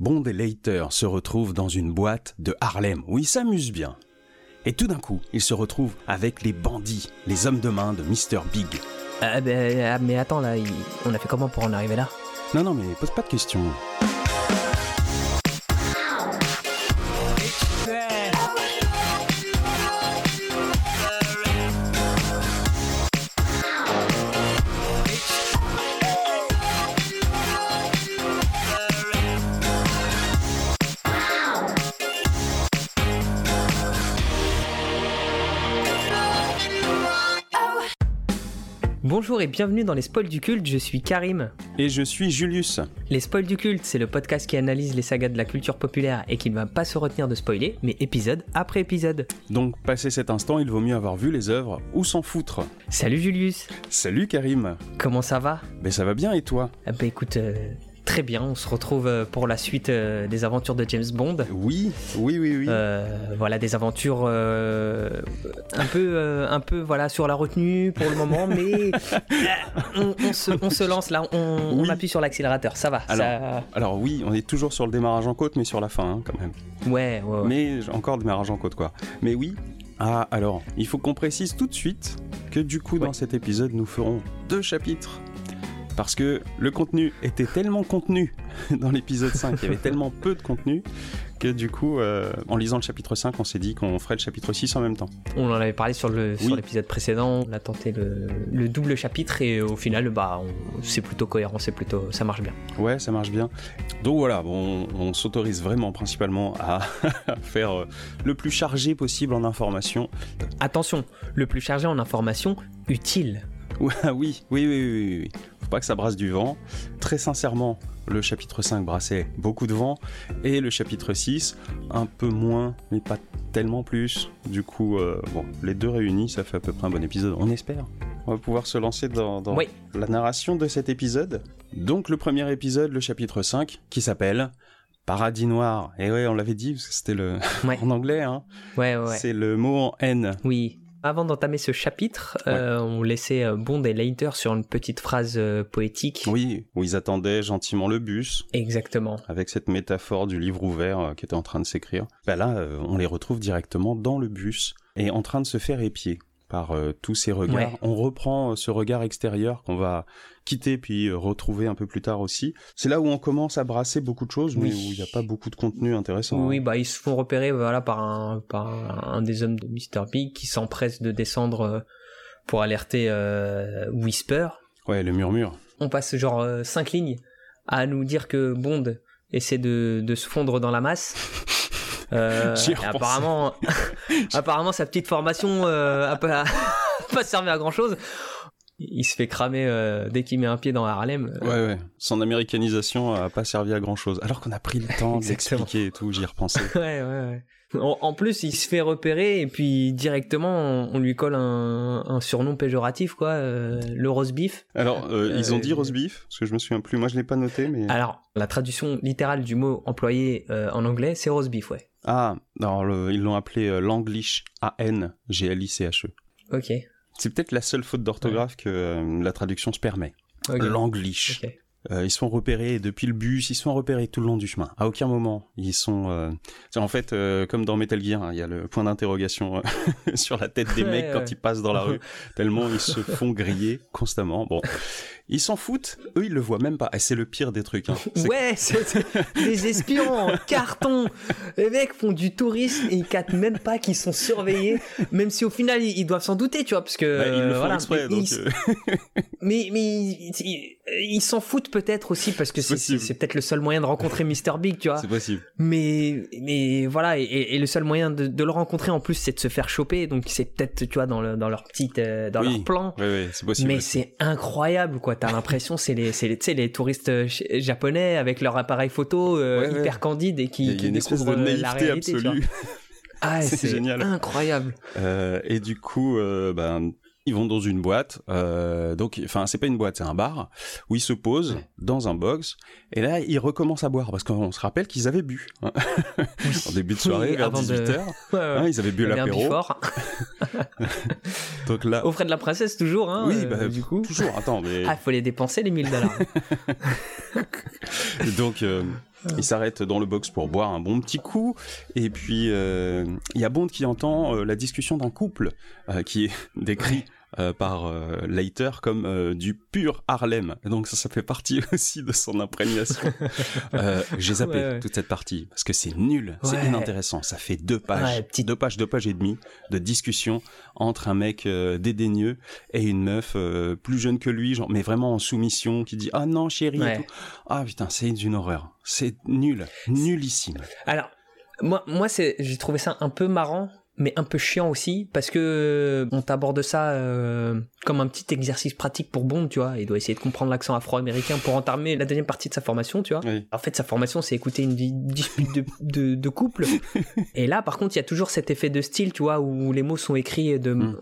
Bond et Leiter se retrouvent dans une boîte de Harlem où ils s'amusent bien. Et tout d'un coup, ils se retrouvent avec les bandits, les hommes de main de Mr. Big. Ah, ben, ah, mais attends, là, on a fait comment pour en arriver là? Non, non, mais pose pas de questions. Et bienvenue dans les spoils du culte, je suis Karim. Et je suis Julius. Les spoils du culte, c'est le podcast qui analyse les sagas de la culture populaire et qui ne va pas se retenir de spoiler, mais épisode après épisode. Donc, passé cet instant, il vaut mieux avoir vu les œuvres ou s'en foutre. Salut Julius, Salut Karim. comment ça va? Ben ça va bien et toi? Ah Bah écoute, euh, très bien, on se retrouve euh, pour la suite euh, des aventures de James Bond. Oui, oui, oui, oui. Euh, voilà des aventures euh, un peu euh, un peu voilà sur la retenue pour le moment mais on, on se, on se lance là on, appuie sur l'accélérateur ça va ça- Alors oui, on est toujours sur le démarrage en côte, mais sur la fin hein, quand même. ouais ouais, ouais. Mais encore démarrage en côte quoi. Mais oui. Ah alors, il faut qu'on précise tout de suite que du coup dans cet épisode nous ferons deux chapitres. Parce que le contenu était tellement contenu dans l'épisode 5, il y avait tellement peu de contenu que du coup, euh, en lisant le chapitre 5, on s'est dit qu'on ferait le chapitre 6 en même temps. on en avait parlé sur Oui. l'épisode précédent on a tenté le, le double chapitre et au final bah c'est plutôt cohérent c'est plutôt ça marche bien Ouais, ça marche bien. Donc voilà, bon, on, on s'autorise vraiment principalement à faire euh, le plus chargé possible en informations. attention le plus chargé en informations utiles Ouais, oui, oui, oui, oui, oui, pas que ça brasse du vent. Très sincèrement, le chapitre 5 brassait beaucoup de vent et le chapitre 6 un peu moins, mais pas tellement plus. Du coup, euh, bon, les deux réunis, ça fait à peu près un bon épisode, on espère. On va pouvoir se lancer dans, dans Oui. la narration de cet épisode. Donc le premier épisode, le chapitre 5, qui s'appelle Paradis Noir. Et ouais, on l'avait dit, parce que c'était le... Ouais. en anglais, hein. ouais ouais, ouais. C'est le mot en N. Oui. Avant d'entamer ce chapitre, euh, on laissait euh, Bond et Leiter sur une petite phrase euh, poétique. Oui, où ils attendaient gentiment le bus. Exactement. avec cette métaphore du livre ouvert euh, qui était en train de s'écrire. Bah là, on les retrouve directement dans le bus et en train de se faire épier par euh, tous ces regards. Ouais. On reprend euh, ce regard extérieur qu'on va quitter puis euh, retrouver un peu plus tard aussi. C'est là où on commence à brasser beaucoup de choses, mais Oui. où il n'y a pas beaucoup de contenu intéressant. Oui, hein. bah ils se font repérer voilà par un par un des hommes de Mr Big qui s'empresse de descendre euh, pour alerter euh, Whisper. Ouais, le murmure. On passe genre 5 lignes à nous dire que Bond essaie de, de se fondre dans la masse. Euh, apparemment, apparemment sa petite formation euh, a pas, pas servi à grand chose. Il se fait cramer euh, dès qu'il met un pied dans Harlem. Ouais, ouais. Son américanisation a pas servi à grand chose. Alors qu'on a pris le temps d'expliquer et tout, j'y ai repensé. Ouais, ouais, ouais. En, en plus, il se fait repérer et puis directement, on, on lui colle un, un surnom péjoratif, quoi, euh, le roast beef. Alors, euh, ils ont dit Euh, roast beef, parce que je me souviens plus. Moi, je l'ai pas noté, mais. Alors, la traduction littérale du mot employé euh, en anglais, c'est roast beef, ouais. Ah, le- ils l'ont appelé euh, l'Anglish, A-N-G-L-I-C-H-E. Ok. C'est peut-être la seule faute d'orthographe que euh, la traduction se permet. L'Anglish. Euh, ils se font repérer depuis le bus, ils se font repérer tout le long du chemin. À aucun moment, ils sont... euh, En fait, euh, comme dans Metal Gear, hein, il y a le point d'interrogation sur la tête des Ouais, mecs quand ils passent dans la rue, tellement ils se font griller constamment. Bon, ils s'en foutent, eux ils le voient même pas. Et c'est le pire des trucs. Hein. Ouais, c'est des espions en carton. Les mecs font du tourisme et ils captent même pas qu'ils sont surveillés, même si au final ils, doivent s'en douter, tu vois, parce que Bah, ils le font voilà. exprès, Mais donc... ils- euh, Mais, mais ils s'en foutent peut-être aussi parce que C'est peut-être le seul moyen de rencontrer Mr. Big, tu vois. c'est possible. Mais, mais voilà, et, et le seul moyen de, de le rencontrer en plus, c'est de se faire choper. Donc c'est peut-être, tu vois, dans, le, dans leur petite, euh, dans Oui. leur plan. Ouais, ouais, c'est possible. Mais c'est incroyable, quoi. T'as l'impression, c'est les, c'est les, les touristes euh, japonais avec leur appareil photo euh, Ouais, ouais. hyper candide et qui, a qui une espèce de découvrent, euh, la naïveté réalité, tu vois. absolue. Ah, C'est c'est génial. incroyable. Euh, et du coup, euh, ben, ils vont dans une boîte. euh, donc, enfin, c'est pas une boîte, c'est un bar où ils se posent Ouais. dans un box. Et là, ils recommencent à boire parce qu'on se rappelle qu'ils avaient bu hein. en début de soirée Oui, vers avant de- 18 h ouais. ils avaient bu l'apéro. Donc là, Au frais de la princesse, toujours, hein. oui, euh, bah, du coup. toujours. Attends, mais Ah, faut les dépenser, les 1000 dollars. Donc, euh, il s'arrête dans le box pour boire un bon petit coup. Et puis, euh, il y a Bond qui entend euh, la discussion d'un couple euh, qui est décrit euh, par euh, Leiter comme euh, du pur Harlem. Donc ça, ça fait partie aussi de son imprégnation. euh, J'ai zappé Ouais, ouais. toute cette partie parce que c'est nul, c'est inintéressant. Ça fait deux pages, deux pages, deux pages et demie de discussion entre un mec dédaigneux et une meuf plus jeune que lui, genre mais vraiment en soumission, qui dit ah non chérie et Ouais. tout. Ah putain, c'est une horreur. C'est nul, nullissime. Alors, moi, moi c'est, j'ai trouvé ça un peu marrant, mais un peu chiant aussi, parce que on t'aborde ça euh, comme un petit exercice pratique pour Bond, tu vois. Il doit essayer de comprendre l'accent afro-américain pour entamer la deuxième partie de sa formation, tu vois. Oui. En fait, sa formation, c'est écouter une di- dispute de, de, de couple. Et là, par contre, il y a toujours cet effet de style, tu vois, où les mots sont écrits de, Mm.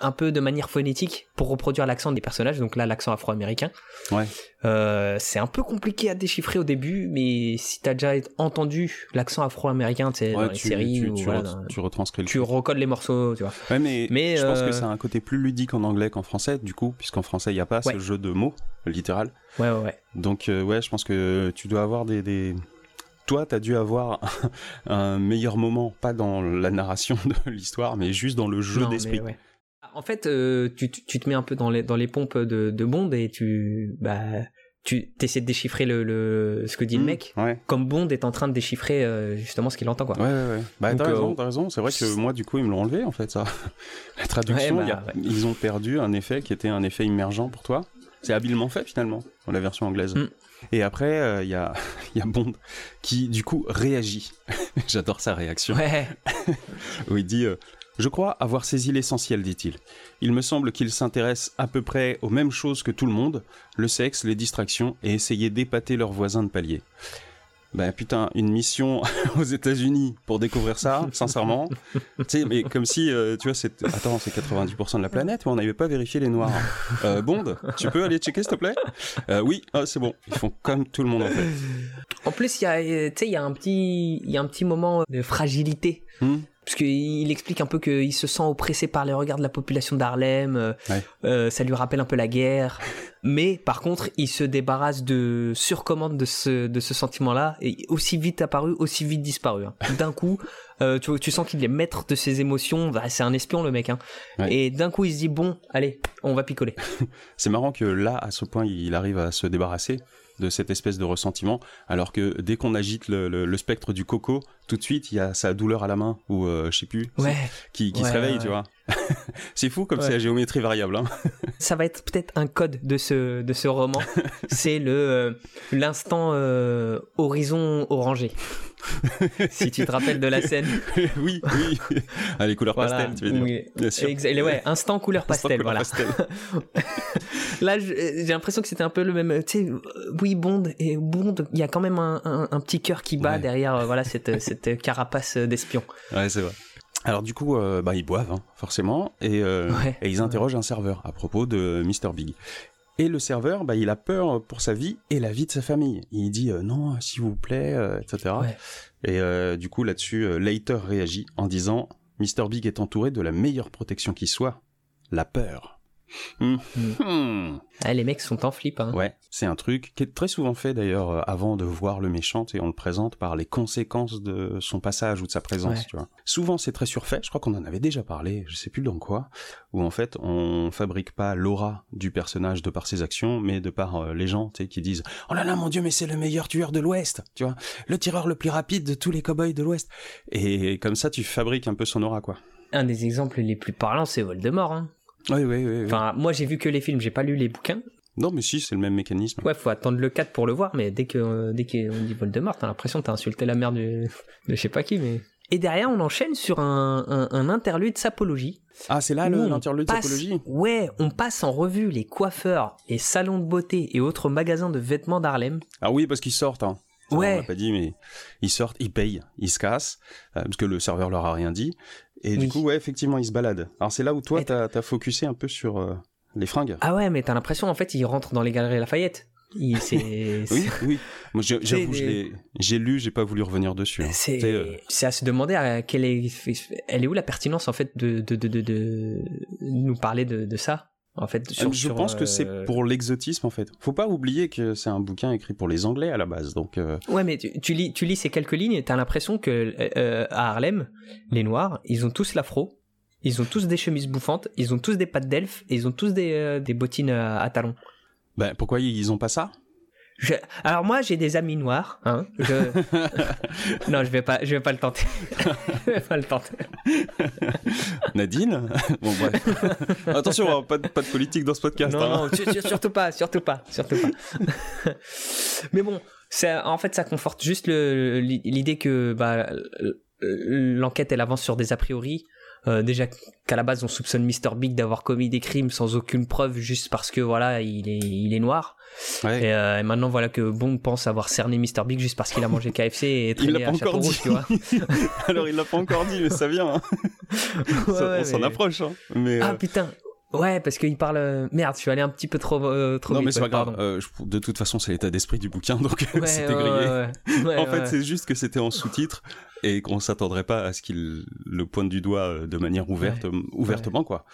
un peu de manière phonétique pour reproduire l'accent des personnages. Donc là, l'accent afro-américain. Ouais. Euh, c'est un peu compliqué à déchiffrer au début, mais si t'as déjà entendu l'accent afro-américain, tu sais, Ouais, dans les séries, tu, ou tu voilà, re- dans- tu retranscris le tu recodes les morceaux, tu vois. Ouais, mais, Mais, je pense euh, que c'est un côté plus ludique en anglais qu'en français, du coup, puisqu'en français, il n'y a pas Ouais. ce jeu de mots, littéral. Ouais, ouais, ouais. Donc, euh, ouais, je pense que tu dois avoir des. des... Toi, t'as dû avoir un meilleur moment, pas dans la narration de l'histoire, mais juste dans le jeu d'esprit. En fait, euh, tu, tu tu te mets un peu dans les, dans les pompes de, de Bond et tu, bah, tu essaies de déchiffrer le, le, ce que dit le Mmh, mec, Ouais. comme Bond est en train de déchiffrer euh, justement ce qu'il entend, quoi. Ouais, ouais, ouais. Bah, t'as euh, raison, t'as raison. C'est vrai que moi, du coup, ils me l'ont enlevé, en fait, ça. La traduction, Ouais, il y a- bah, ouais. ils ont perdu un effet qui était un effet immergent pour toi. C'est habilement fait, finalement, dans la version anglaise. Mm. Et après, euh, il y, a, il y a Bond qui, du coup, réagit. J'adore sa réaction. Ouais. où il dit euh, Je crois avoir saisi l'essentiel, dit-il. Il me semble qu'il s'intéresse à peu près aux mêmes choses que tout le monde le sexe, les distractions et essayer d'épater leurs voisins de palier. Ben putain, une mission aux États-Unis pour découvrir ça, sincèrement. tu sais, mais comme si, euh, tu vois, c'est. Attends, c'est 90% de la planète, mais on n'avait pas vérifié les noirs. Euh, Bond, tu peux aller checker, s'il te plaît? Euh, Oui, ah, c'est bon. Ils font comme tout le monde, en fait. En plus, il y a, tu sais, il y a un petit, il y a un petit moment de fragilité. Hmm? Parce qu'il explique un peu qu'il se sent oppressé par les regards de la population d'Harlem, euh, Ouais. euh, ça lui rappelle un peu la guerre. Mais par contre, il se débarrasse de surcommande de ce, de ce sentiment-là, et aussi vite apparu, aussi vite disparu. hein. D'un coup, euh, tu, tu sens qu'il est maître de ses émotions, Bah, c'est un espion le mec. Hein. Ouais. Et d'un coup, il se dit, bon, allez, on va picoler. C'est marrant que là, à ce point, il arrive à se débarrasser de cette espèce de ressentiment, alors que dès qu'on agite le, le- le spectre du coco, tout de suite, il y a sa douleur à la main, ou euh, je sais plus, Ouais, qui, qui Ouais, se réveille, ouais, tu vois. c'est fou comme Ouais. c'est la géométrie variable. Hein. ça va être peut-être un code de ce, de ce roman. c'est le euh, l'instant euh, horizon orangé. si tu te rappelles de la scène. oui, oui. Ah, les couleurs Voilà. pastel, tu veux dire. Oui. Bien sûr. Ouais, instant couleur pastel, voilà. pastel. Là, j'ai l'impression que c'était un peu le même. Tu sais, oui, Bond et Bond, il y a quand même un, un- un petit cœur qui bat Ouais. derrière, euh, voilà, cette, cette carapace d'espion. Ouais, c'est vrai. Alors du coup, euh, bah, ils boivent, hein, forcément, et, euh, Ouais. et ils interrogent un serveur à propos de Mr. Big. Et le serveur, bah, il a peur pour sa vie et la vie de sa famille. Il dit euh, non, s'il vous plaît, euh, etc. Ouais. Et euh, du coup, là-dessus, euh, Leiter réagit en disant Mr. Big est entouré de la meilleure protection qui soit, la peur. Hmm. Hmm. Ah, les mecs sont en flip. Hein. Ouais, c'est un truc qui est très souvent fait d'ailleurs euh, avant de voir le méchant et on le présente par les conséquences de son passage ou de sa présence, Ouais. tu vois. Souvent c'est très surfait, je crois qu'on en avait déjà parlé, je sais plus dans quoi, où en fait on fabrique pas l'aura du personnage de par ses actions, mais de par euh, les gens, qui disent "Oh là là mon dieu, mais c'est le meilleur tueur de l'ouest", tu vois, le tireur le plus rapide de tous les cowboys de l'ouest. Et comme ça tu fabriques un peu son aura quoi. Un des exemples les plus parlants, c'est Voldemort. Hein. Oui oui oui. oui. Enfin, moi j'ai vu que les films, j'ai pas lu les bouquins. non mais si, c'est le même mécanisme. Ouais, faut attendre le 4 pour le voir, mais dès que euh, dès qu'on dit Voldemort, t'as l'impression que t'as insulté la mère du, de je sais pas qui, mais. Et derrière, on enchaîne sur un, un, un interlude sapologie. Ah, c'est là l'interlude psychologie. Ouais, on passe en revue les coiffeurs, les salons de beauté et autres magasins de vêtements d'Harlem. Ah oui, parce qu'ils sortent. Hein. Ça, Ouais. On l'a pas dit, mais ils sortent, ils payent, ils se cassent, euh, parce que le serveur leur a rien dit. Et du coup, ouais, effectivement, ils se baladent. Alors c'est là où toi, t'as as focusé un peu sur euh, les fringues. Ah ouais, mais t'as l'impression en fait, ils rentrent dans les galeries Lafayette. Il- Oui, oui. Moi, j'ai- j'avoue, j'ai lu, j'ai pas voulu revenir dessus. hein. C'est euh, c'est à se demander à quelle est, elle est où la pertinence en fait de, de, de, de, nous parler de ça. En fait, Euh, sur, je sur, pense que euh, c'est pour l'exotisme en fait. Faut pas oublier que c'est un bouquin écrit pour les Anglais à la base, donc euh, Ouais, mais tu, tu lis, tu lis ces quelques lignes et t'as l'impression que euh, euh, à Harlem, les Noirs, ils ont tous l'afro, ils ont tous des chemises bouffantes, ils ont tous des pattes d'elfe et ils ont tous des, euh, des bottines à, à talons. ben, pourquoi ils ont pas ça? Je- Alors moi, j'ai des amis noirs. Hein. Je... non, je vais pas, je vais pas le tenter. je vais pas le tenter. Nadine? Bon bref. Attention, hein, pas, de, pas de politique dans ce podcast. Non, hein. non, surtout pas, surtout pas, surtout pas. Mais bon, ça, en fait, ça conforte juste l'idée que bah, l'enquête elle avance sur des a priori. Euh, déjà qu'à la base on soupçonne Mr Big d'avoir commis des crimes sans aucune preuve juste parce que voilà il est il est noir Ouais. et, euh, et maintenant voilà que Bond pense avoir cerné Mr Big juste parce qu'il a mangé KFC et Il l'a pas encore rouge dit. tu vois Alors il l'a pas encore dit, mais ça vient. hein. Ouais, on s'en mais- approche. hein. Mais ah euh, putain ouais parce qu'il parle euh, merde je suis allé un petit peu trop euh, trop non, vite mais c'est pas grave. Euh, je- de toute façon, c'est l'état d'esprit du bouquin, donc Ouais, c'était grillé. ouais, ouais. Ouais, en fait, c'est juste que c'était en sous-titre et qu'on s'attendrait pas à ce qu'il le pointe du doigt de manière ouverte, ouvertement quoi.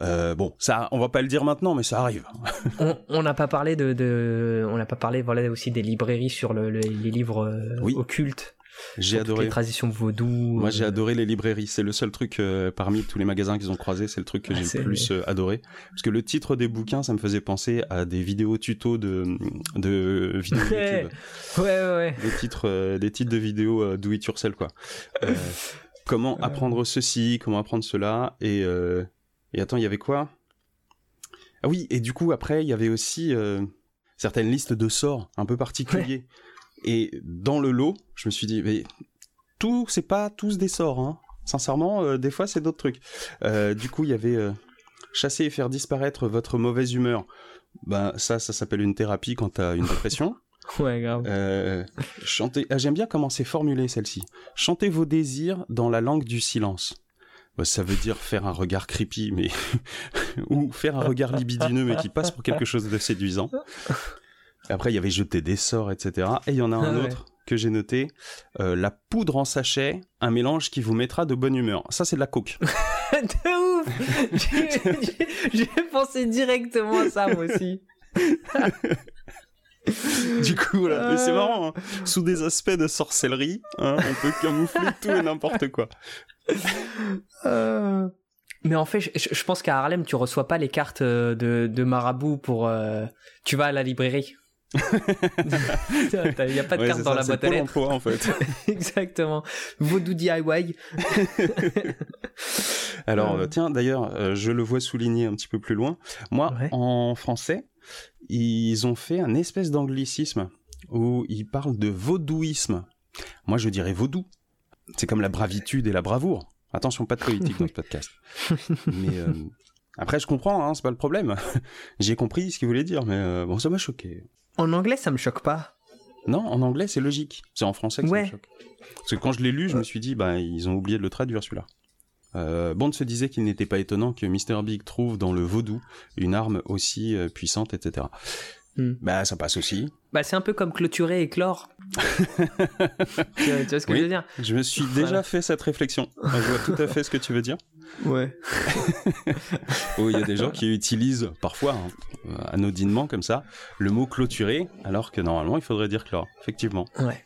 Bon, ça, on va pas le dire maintenant, mais ça arrive. on n'a pas parlé de, de on n'a pas parlé voilà aussi des librairies sur le, le- les livres Oui. occultes J'ai adoré. les traditions vaudou Moi, j'ai euh, adoré les librairies. C'est le seul truc euh, parmi tous les magasins qu'ils ont croisés, c'est le truc que Ah, j'ai le plus euh, adoré. Parce que le titre des bouquins, ça me faisait penser à des vidéos tutos de de vidéos Ouais. YouTube. ouais ouais des titres, euh, des titres de vidéos do it yourself quoi. Comment apprendre ceci, comment apprendre cela et et attends, il y avait quoi? Ah oui, et du coup après il y avait aussi certaines listes de sorts un peu particuliers. Et dans le lot, je me suis dit mais tout c'est pas tous des sorts hein. Sincèrement, euh, des fois c'est d'autres trucs. Euh, du coup, il y avait euh, chasser et faire disparaître votre mauvaise humeur. Ben ça, ça s'appelle une thérapie quand t'as une dépression. ouais grave chanter. Ah, J'aime bien comment c'est formulé celle-ci. Chantez vos désirs dans la langue du silence. Bah, ça veut dire faire un regard creepy, mais ou faire un regard libidineux, mais qui passe pour quelque chose de séduisant. Après, il y avait jeter des sorts, etc. Et il y en a un Ah ouais. autre que j'ai noté euh, la poudre en sachet, un mélange qui vous mettra de bonne humeur. Ça, c'est de la coke. de ouf J'ai- pensé directement à ça moi aussi Du coup, voilà. Mais c'est marrant. hein. Sous des aspects de sorcellerie, hein, on peut camoufler tout et n'importe quoi. Euh, Mais en fait, je, pense qu'à Harlem, tu reçois pas les cartes euh, de, de marabout pour. euh, Tu vas à la librairie. Il n'y a pas de Ouais, carte dans ça, la boîte à lettres. emploi, en fait. Exactement. Vaudou DIY. Alors, Euh. tiens, d'ailleurs, euh, je le vois souligné un petit peu plus loin. Moi, Ouais. en français, ils ont fait un espèce d'anglicisme où ils parlent de vaudouisme. Moi, je dirais vaudou. C'est comme la bravitude et la bravoure. Attention, pas de politique dans ce podcast. Mais euh, après, je comprends, hein, c'est pas le problème. J'ai compris ce qu'il voulait dire, mais euh, bon, ça m'a choqué. En anglais, ça me choque pas. Non, en anglais, c'est logique. C'est en français que ça Ouais. me choque. Parce que quand je l'ai lu, je me suis dit, bah, ils ont oublié de le traduire celui-là. Euh, Bond se disait qu'il n'était pas étonnant que Mr. Big trouve dans le vaudou une arme aussi euh, puissante, etc. Hmm. Bah, ça passe aussi. Bah, c'est un peu comme clôturer et clore. tu, vois, tu vois ce que Oui. je veux dire Je me suis déjà Voilà. fait cette réflexion. Je vois tout à fait ce que tu veux dire. Ouais. Oh, il y a des gens qui utilisent parfois, hein, euh, anodinement comme ça, le mot clôturer, alors que normalement il faudrait dire clore. Effectivement. Ouais.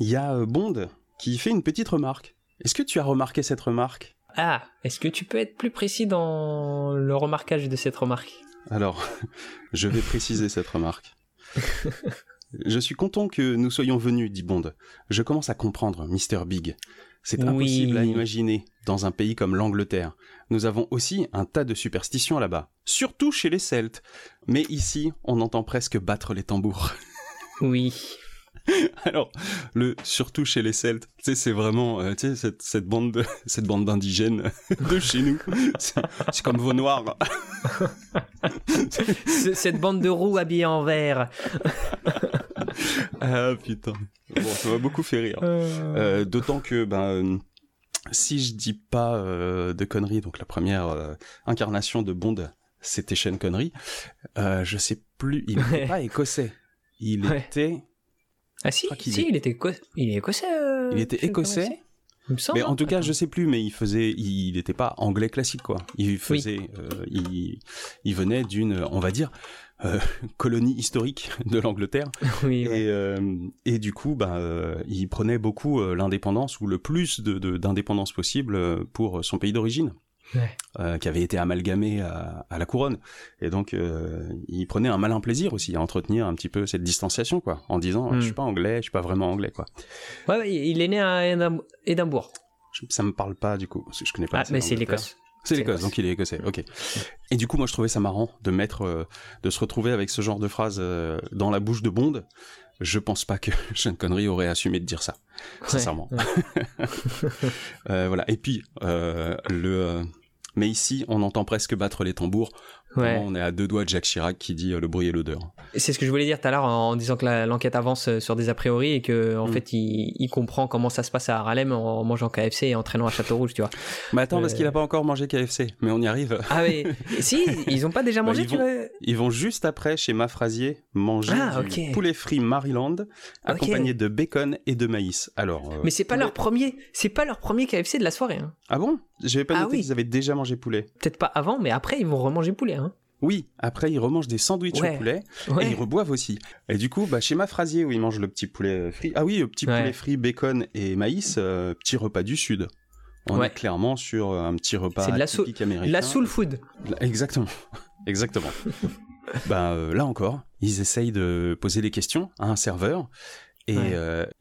Il y a euh, Bond qui fait une petite remarque. Est-ce que tu as remarqué cette remarque? Ah, est-ce que tu peux être plus précis dans le remarquage de cette remarque? Alors, je vais préciser cette remarque. Je suis content que nous soyons venus, dit Bond. Je commence à comprendre, Mr. Big. C'est Oui. impossible à imaginer dans un pays comme l'Angleterre. Nous avons aussi un tas de superstitions là-bas, surtout chez les Celtes. Mais ici, on entend presque battre les tambours. Oui. Alors, le surtout chez les Celtes, tu sais, c'est vraiment, euh, tu sais, cette, cette bande de, cette bande d'indigènes de chez nous. C'est comme vos noirs. Cette bande de roues habillées en vert. Ah putain. Bon, ça m'a beaucoup fait rire. Euh, D'autant que, ben, euh, si je dis pas euh, de conneries, donc la première euh, incarnation de Bond, c'était Sean Connery, euh, je sais plus, il Ouais. n'était pas écossais. Il Ouais. était, Ah si, qu'il si est- il était éco- il est écossais. euh, il était écossais, Connery, mais en tout cas, je sais plus, mais il faisait, il n'était pas anglais classique, quoi. Il faisait, euh, il, il, venait d'une, on va dire, euh, colonie historique de l'Angleterre. Oui, et, euh, et, du coup, bah, il prenait beaucoup l'indépendance ou le plus de, d'indépendance possible pour son pays d'origine. Ouais. qui avait été amalgamé à, à, la couronne. Et donc il prenait un malin plaisir aussi à entretenir un petit peu cette distanciation quoi en disant je suis pas anglais je suis pas vraiment anglais quoi. Ouais il est né à Édimbourg ça me parle pas du coup parce que je connais pas ah mais c'est l'Écosse c'est l'Écosse, donc il est écossais. Ok. Et du coup, moi, je trouvais ça marrant de mettre, euh, de se retrouver avec ce genre de phrase euh, dans la bouche de Bond. Je pense pas que Sean Connery aurait assumé de dire ça, sincèrement. euh, voilà. Et puis le, mais ici, on entend presque battre les tambours on est à deux doigts de Jacques Chirac qui dit euh, le bruit et l'odeur. C'est ce que je voulais dire tout à l'heure en disant que l'enquête avance euh, sur des a priori et que en mm. fait il, comprend comment ça se passe à Harlem en mangeant KFC et en traînant à Château Rouge, tu vois. Mais attends, parce qu'il a pas encore mangé KFC, mais on y arrive. Ah oui, si, ils ont pas déjà bah, mangé, ils tu vont, Ils vont juste après chez Mafrasier manger ah, du poulet frit Maryland accompagné de bacon et de maïs. Alors. Euh, mais c'est pas leur premier, c'est pas leur premier KFC de la soirée. Hein. Ah bon? J'avais pas ah noté qu'ils avaient déjà mangé poulet. Peut-être pas avant, mais après ils vont remanger poulet. Hein. Oui, après ils remangent des sandwichs au poulet et ils reboivent aussi. Et du coup, bah, chez ma phrasier où ils mangent le petit poulet frit, ah oui, le petit poulet frit, bacon et maïs, euh, petit repas du sud. On est clairement sur euh, un petit repas de la typique américain. La soul food. Exactement, exactement. bah euh, là encore, ils essayent de poser des questions à un serveur. Et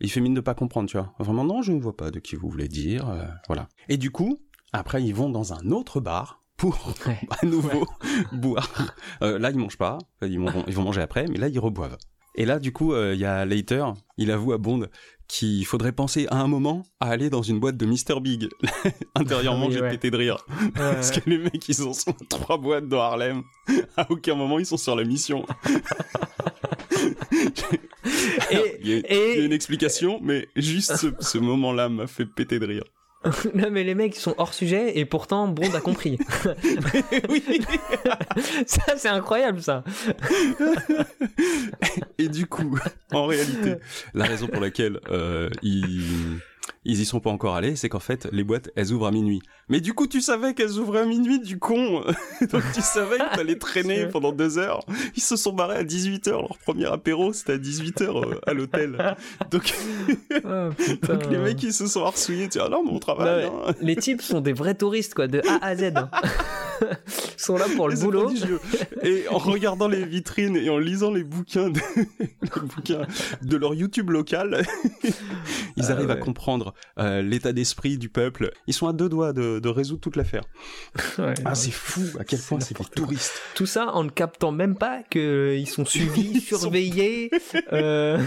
il fait mine de pas comprendre, tu vois. Vraiment, non, je ne vois pas de qui vous voulez dire. voilà. Et du coup, après, ils vont dans un autre bar pour à nouveau boire. Euh, là, ils mangent pas, ils vont, ils vont manger après, mais là, ils reboivent. Et là, du coup, euh, il y a Later, il avoue à Bond qu'il faudrait penser à un moment à aller dans une boîte de Mr. Big. Intérieurement, j'ai pété de rire. Parce que les mecs, ils ont sont trois boîtes dans Harlem. À aucun moment, ils sont sur la mission. et, il, y a, une explication, mais juste ce moment-là m'a fait péter de rire. non mais les mecs sont hors sujet et pourtant Bond a compris. oui. ça c'est incroyable ça. et du coup, en réalité, la raison pour laquelle euh, il ils y sont pas encore allés, c'est qu'en fait, les boîtes, elles ouvrent à minuit. Mais du coup, tu savais qu'elles ouvraient à minuit, du con Donc tu savais que t'allais traîner pendant deux heures. Ils se sont barrés à 18h, leur premier apéro, c'était à 18h euh, à l'hôtel. Donc... Oh, Donc les mecs, ils se sont harsouillés, tu vois, non, mon travail. Hein. Les types sont des vrais touristes, quoi, de A à Z. Hein. Ils sont là pour le boulot. Et en regardant les vitrines et en lisant les bouquins de, les bouquins de leur YouTube local, ils ah arrivent à comprendre euh, l'état d'esprit du peuple. Ils sont à deux doigts de, de résoudre toute l'affaire. ah, c'est fou à quel point c'est des touristes. Tout ça en ne captant même pas qu'ils sont suivis, surveillés. euh...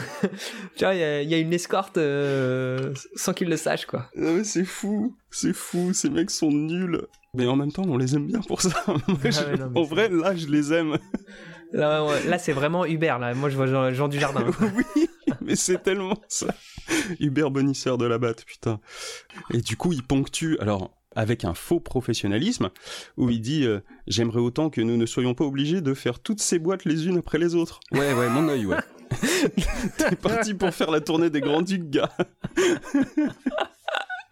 tu vois, il y, a une escorte euh, sans qu'ils le sachent, quoi. Ah c'est fou, c'est fou. Ces mecs sont nuls. Mais en même temps, on les aime bien pour ça. Ah en vrai, là, je les aime. Là, là c'est vraiment Hubert. Là. Moi, je vois Jean, Jean Dujardin. oui, mais c'est tellement ça. Hubert Bonisseur de la batte, putain. Et du coup, il ponctue, alors, avec un faux professionnalisme, où il dit euh, J'aimerais autant que nous ne soyons pas obligés de faire toutes ces boîtes les unes après les autres. Ouais, ouais, mon œil, ouais. T'es parti pour faire la tournée des Grands Ducs, gars.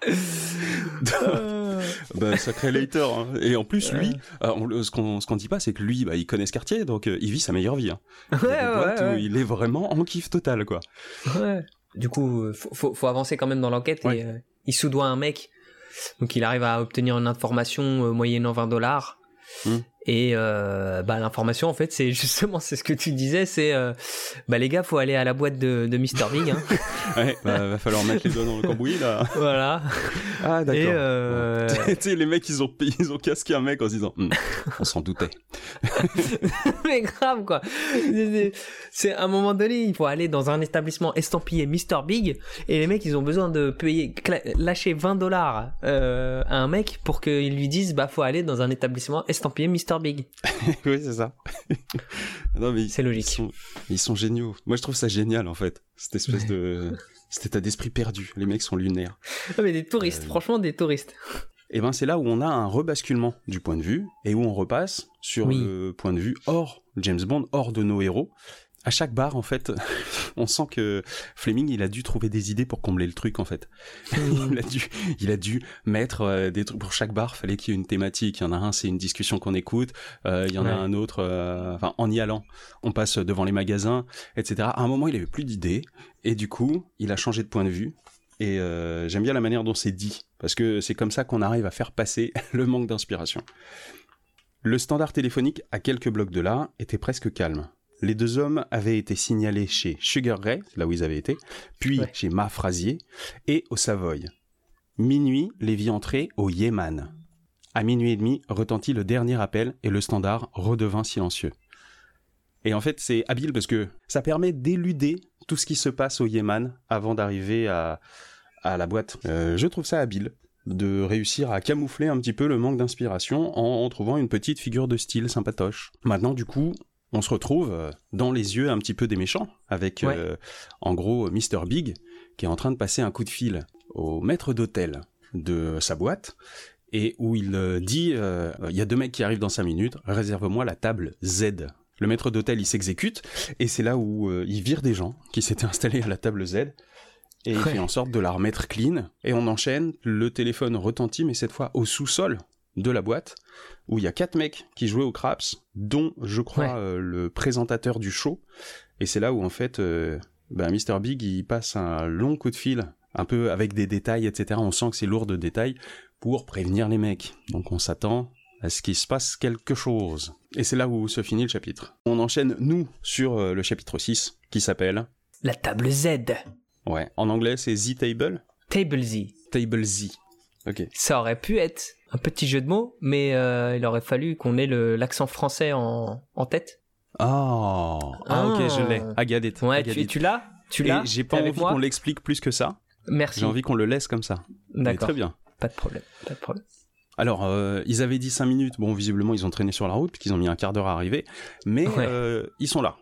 bah, sacré later. Hein. Et en plus, lui, euh, ce qu'on ce qu'on dit pas, c'est que lui, bah, il connaît ce quartier, donc euh, il vit sa meilleure vie. Hein. Il, il est vraiment en kiff total, quoi. Ouais. Du coup, faut, faut, avancer quand même dans l'enquête et euh, il soudoie un mec. Donc il arrive à obtenir une information moyennant 20 dollars. Hmm. Et euh, bah, l'information, en fait, c'est justement c'est ce que tu disais, c'est euh, bah les gars, faut aller à la boîte de, de Mr Big. Hein. ouais, bah, va falloir mettre les doigts dans le cambouis là. Voilà. Ah d'accord. Euh... tu sais, les mecs, ils ont ils ont casqué un mec en se disant, hm, on s'en doutait. Mais grave quoi. C'est à un moment donné, il faut aller dans un établissement estampillé Mr Big et les mecs, ils ont besoin de payer, lâcher 20 dollars euh, à un mec pour qu'ils lui disent, bah faut aller dans un établissement estampillé Mr Big. oui, c'est ça. c'est logique. Ils sont, géniaux. Moi, je trouve ça génial, en fait. Cette espèce de, cet état d'esprit perdu. Les mecs sont lunaires. Ah, mais des touristes, euh, franchement, des touristes. Et eh ben, c'est là où on a un rebasculement du point de vue et où on repasse sur le point de vue hors James Bond, hors de nos héros, à chaque bar, en fait, on sent que Fleming, il a dû trouver des idées pour combler le truc, en fait. il, a dû, il a dû mettre euh, des trucs pour chaque bar. Fallait qu'il y ait une thématique. Il y en a un, c'est une discussion qu'on écoute. Euh, il y en a un autre, euh, enfin, en y allant, on passe devant les magasins, etc. À un moment, il avait plus d'idées, et du coup, il a changé de point de vue. Et j'aime bien la manière dont c'est dit, parce que c'est comme ça qu'on arrive à faire passer le manque d'inspiration. Le standard téléphonique, à quelques blocs de là, était presque calme les deux hommes avaient été signalés chez Sugar Ray, là où ils avaient été, puis chez Ma Frasier, et au Savoy. Minuit les vit entrer au Yéman. À minuit et demi retentit le dernier appel et le standard redevint silencieux. Et en fait, c'est habile parce que ça permet d'éluder tout ce qui se passe au Yéman avant d'arriver à, la boîte. Euh, je trouve ça habile de réussir à camoufler un petit peu le manque d'inspiration en, en, trouvant une petite figure de style sympatoche. Maintenant, du coup, on se retrouve euh, dans les yeux un petit peu des méchants, avec euh, en gros Mr. Big qui est en train de passer un coup de fil au maître d'hôtel de sa boîte et où il euh, dit il y a deux mecs qui arrivent dans cinq minutes, réserve-moi la table Z. Le maître d'hôtel il s'exécute et c'est là où il vire des gens qui s'étaient installés à la table Z et il fait en sorte de la remettre clean et on enchaîne, le téléphone retentit mais cette fois au sous-sol de la boîte où il y a quatre mecs qui jouaient au craps, dont je crois euh, le présentateur du show. Et c'est là où en fait, euh, bah, Mr Big il passe un long coup de fil, un peu avec des détails, etc. On sent que c'est lourd de détails pour prévenir les mecs. Donc on s'attend à ce qu'il se passe quelque chose. Et c'est là où se finit le chapitre. On enchaîne, nous, sur euh, le chapitre 6, qui s'appelle... La table Z. Ouais, en anglais c'est Z Table. Table Z. Table Z. Ça aurait pu être un petit jeu de mots, mais euh, il aurait fallu qu'on ait l'accent français en, en tête. Oh. Ah, ok, je l'ai. Agadit. Ouais, tu, tu l'as? Tu l'as J'ai pas envie qu'on l'explique plus que ça. Merci. J'ai envie qu'on le laisse comme ça. D'accord. Très bien. Pas de problème. Pas de problème. Alors, euh, ils avaient dit 5 minutes. Bon, visiblement, ils ont traîné sur la route, puisqu'ils ont mis un quart d'heure à arriver. Mais euh, ils sont là.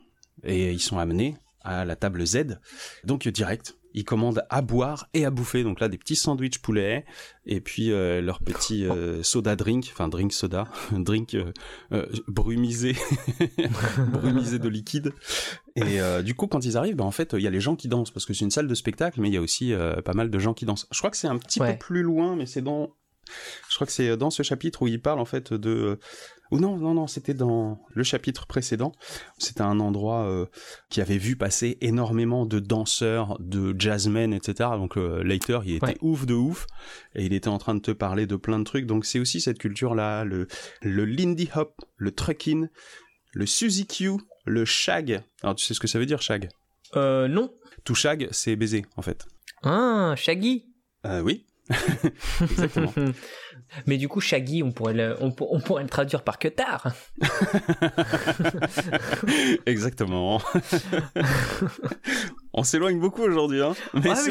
Et ils sont amenés à la table Z. Donc, direct, ils commandent à boire et à bouffer. Donc là, des petits sandwichs poulet et puis euh, leur petit euh, soda drink, enfin drink soda, drink euh, brumisé, brumisé de liquide. Et du coup, quand ils arrivent, ben, en fait, il y a les gens qui dansent parce que c'est une salle de spectacle, mais il y a aussi pas mal de gens qui dansent. Je crois que c'est un petit peu plus loin, mais c'est dans je crois que c'est dans ce chapitre où il parle en fait de ou non, non, non, c'était dans le chapitre précédent. C'était un endroit euh, qui avait vu passer énormément de danseurs, de jazzmen, etc. Donc euh, later, il était ouf de ouf, et il était en train de te parler de plein de trucs. Donc c'est aussi cette culture-là, le, le Lindy Hop, le trucking, le Suzy Q, le shag. Alors tu sais ce que ça veut dire shag? Euh, non. Tout shag, c'est baiser, en fait. Ah, shaggy euh, Oui. Exactement. Mais du coup, Shaggy, on pourrait le, on, pourrait le traduire par que tard. Exactement. on s'éloigne beaucoup aujourd'hui, hein. Mais c'est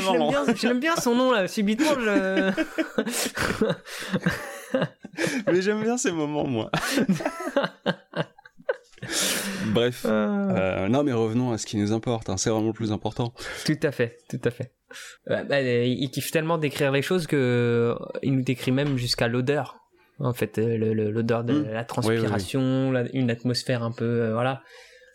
J'aime bien, son nom là. Subitement, je. mais j'aime bien ces moments, moi. Bref. Ah. Euh, non, mais revenons à ce qui nous importe. Hein. C'est vraiment le plus important. Tout à fait, tout à fait. Bah, il kiffe tellement d'écrire les choses que euh, il nous décrit même jusqu'à l'odeur. En fait, euh, l'odeur de hmm. la transpiration, une atmosphère un peu, voilà.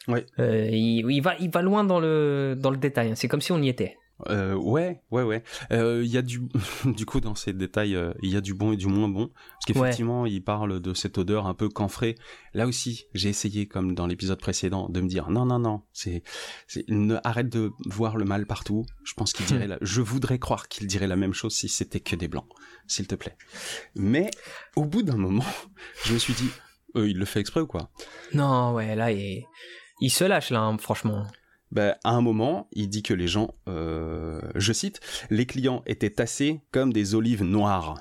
Ouais. il, va, il va loin dans le dans le détail. Hein. C'est comme si on y était. Euh, ouais, ouais, ouais. Euh, il y a du, du coup, dans ces détails, euh, il y a du bon et du moins bon. Parce qu'effectivement, il parle de cette odeur un peu camphrée. Là aussi, j'ai essayé, comme dans l'épisode précédent, de me dire non, non, non, c'est, ne arrête de voir le mal partout. Je pense qu'il dirait, la... je voudrais croire qu'il dirait la même chose si c'était que des blancs, s'il te plaît. Mais au bout d'un moment, je me suis dit, il le fait exprès ou quoi? Non, ouais, là, il, il se lâche là, hein, franchement ben, à un moment, il dit que les gens, euh, je cite, les clients étaient tassés comme des olives noires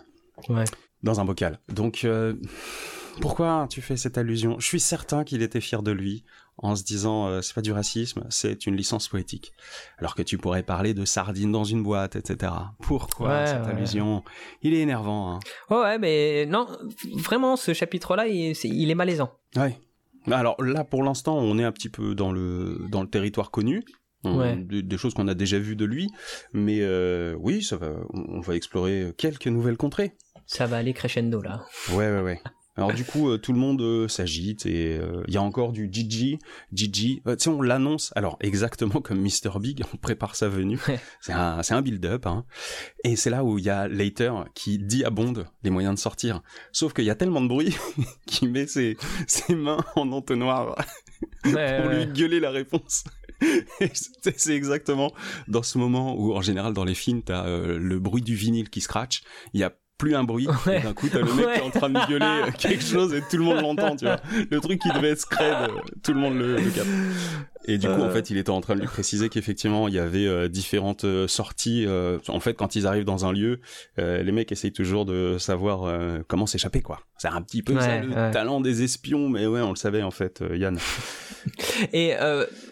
dans un bocal. Donc, euh, pourquoi tu fais cette allusion? Je suis certain qu'il était fier de lui en se disant euh, c'est pas du racisme, c'est une licence poétique. Alors que tu pourrais parler de sardines dans une boîte, etc. Pourquoi cette allusion? Il est énervant. Hein. ouais, mais non, vraiment, ce chapitre-là, il, il est malaisant. Ouais. Alors là, pour l'instant, on est un petit peu dans le, dans le territoire connu. des, choses qu'on a déjà vues de lui, mais euh, oui, ça va, on va explorer quelques nouvelles contrées. Ça va aller crescendo là. Ouais, ouais, ouais. Alors du coup, euh, tout le monde euh, s'agite et euh, il y a encore du Gigi, Gigi. tu sais, on l'annonce. Alors exactement comme Mr Big, on prépare sa venue. c'est un, c'est un build-up. Hein. Et c'est là où il y a Later qui dit à Bond les moyens de sortir. Sauf qu'il y a tellement de bruit qu'il met ses, ses mains en entonnoir pour lui gueuler la réponse. c'est exactement dans ce moment où, en général, dans les films, t'as euh, le bruit du vinyle qui scratch. Il y a plus un bruit. Et d'un coup, t'as le mec qui est en train de gueuler quelque chose et tout le monde l'entend, tu vois. Le truc qui devait être scred, tout le monde le, le capte. Et du coup, en euh. fait, il était en train de lui préciser qu'effectivement, il y avait euh, différentes euh, sorties. en fait, quand ils arrivent dans un lieu, les mecs essayent toujours de savoir comment s'échapper, quoi. C'est un petit peu ça, le talent des espions, mais ouais, on le savait en fait, Yann. Et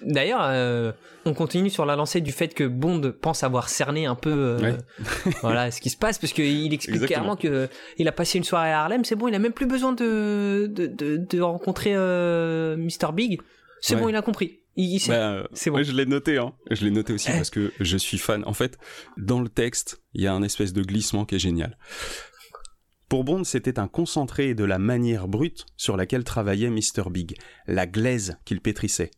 d'ailleurs, on continue sur la lancée du fait que Bond pense avoir cerné un peu, voilà, ce qui se passe, parce qu'il explique clairement que il a passé une soirée à Harlem. C'est bon, il a même plus besoin de de, de, de rencontrer Mr Big. C'est bon, il a compris. Bah, c'est bon. je l'ai noté, hein. Je l'ai noté aussi eh. parce que je suis fan. En fait, dans le texte, il y a un espèce de glissement qui est génial. Pour Bond, c'était un concentré de la manière brute sur laquelle travaillait Mr. Big, la glaise qu'il pétrissait.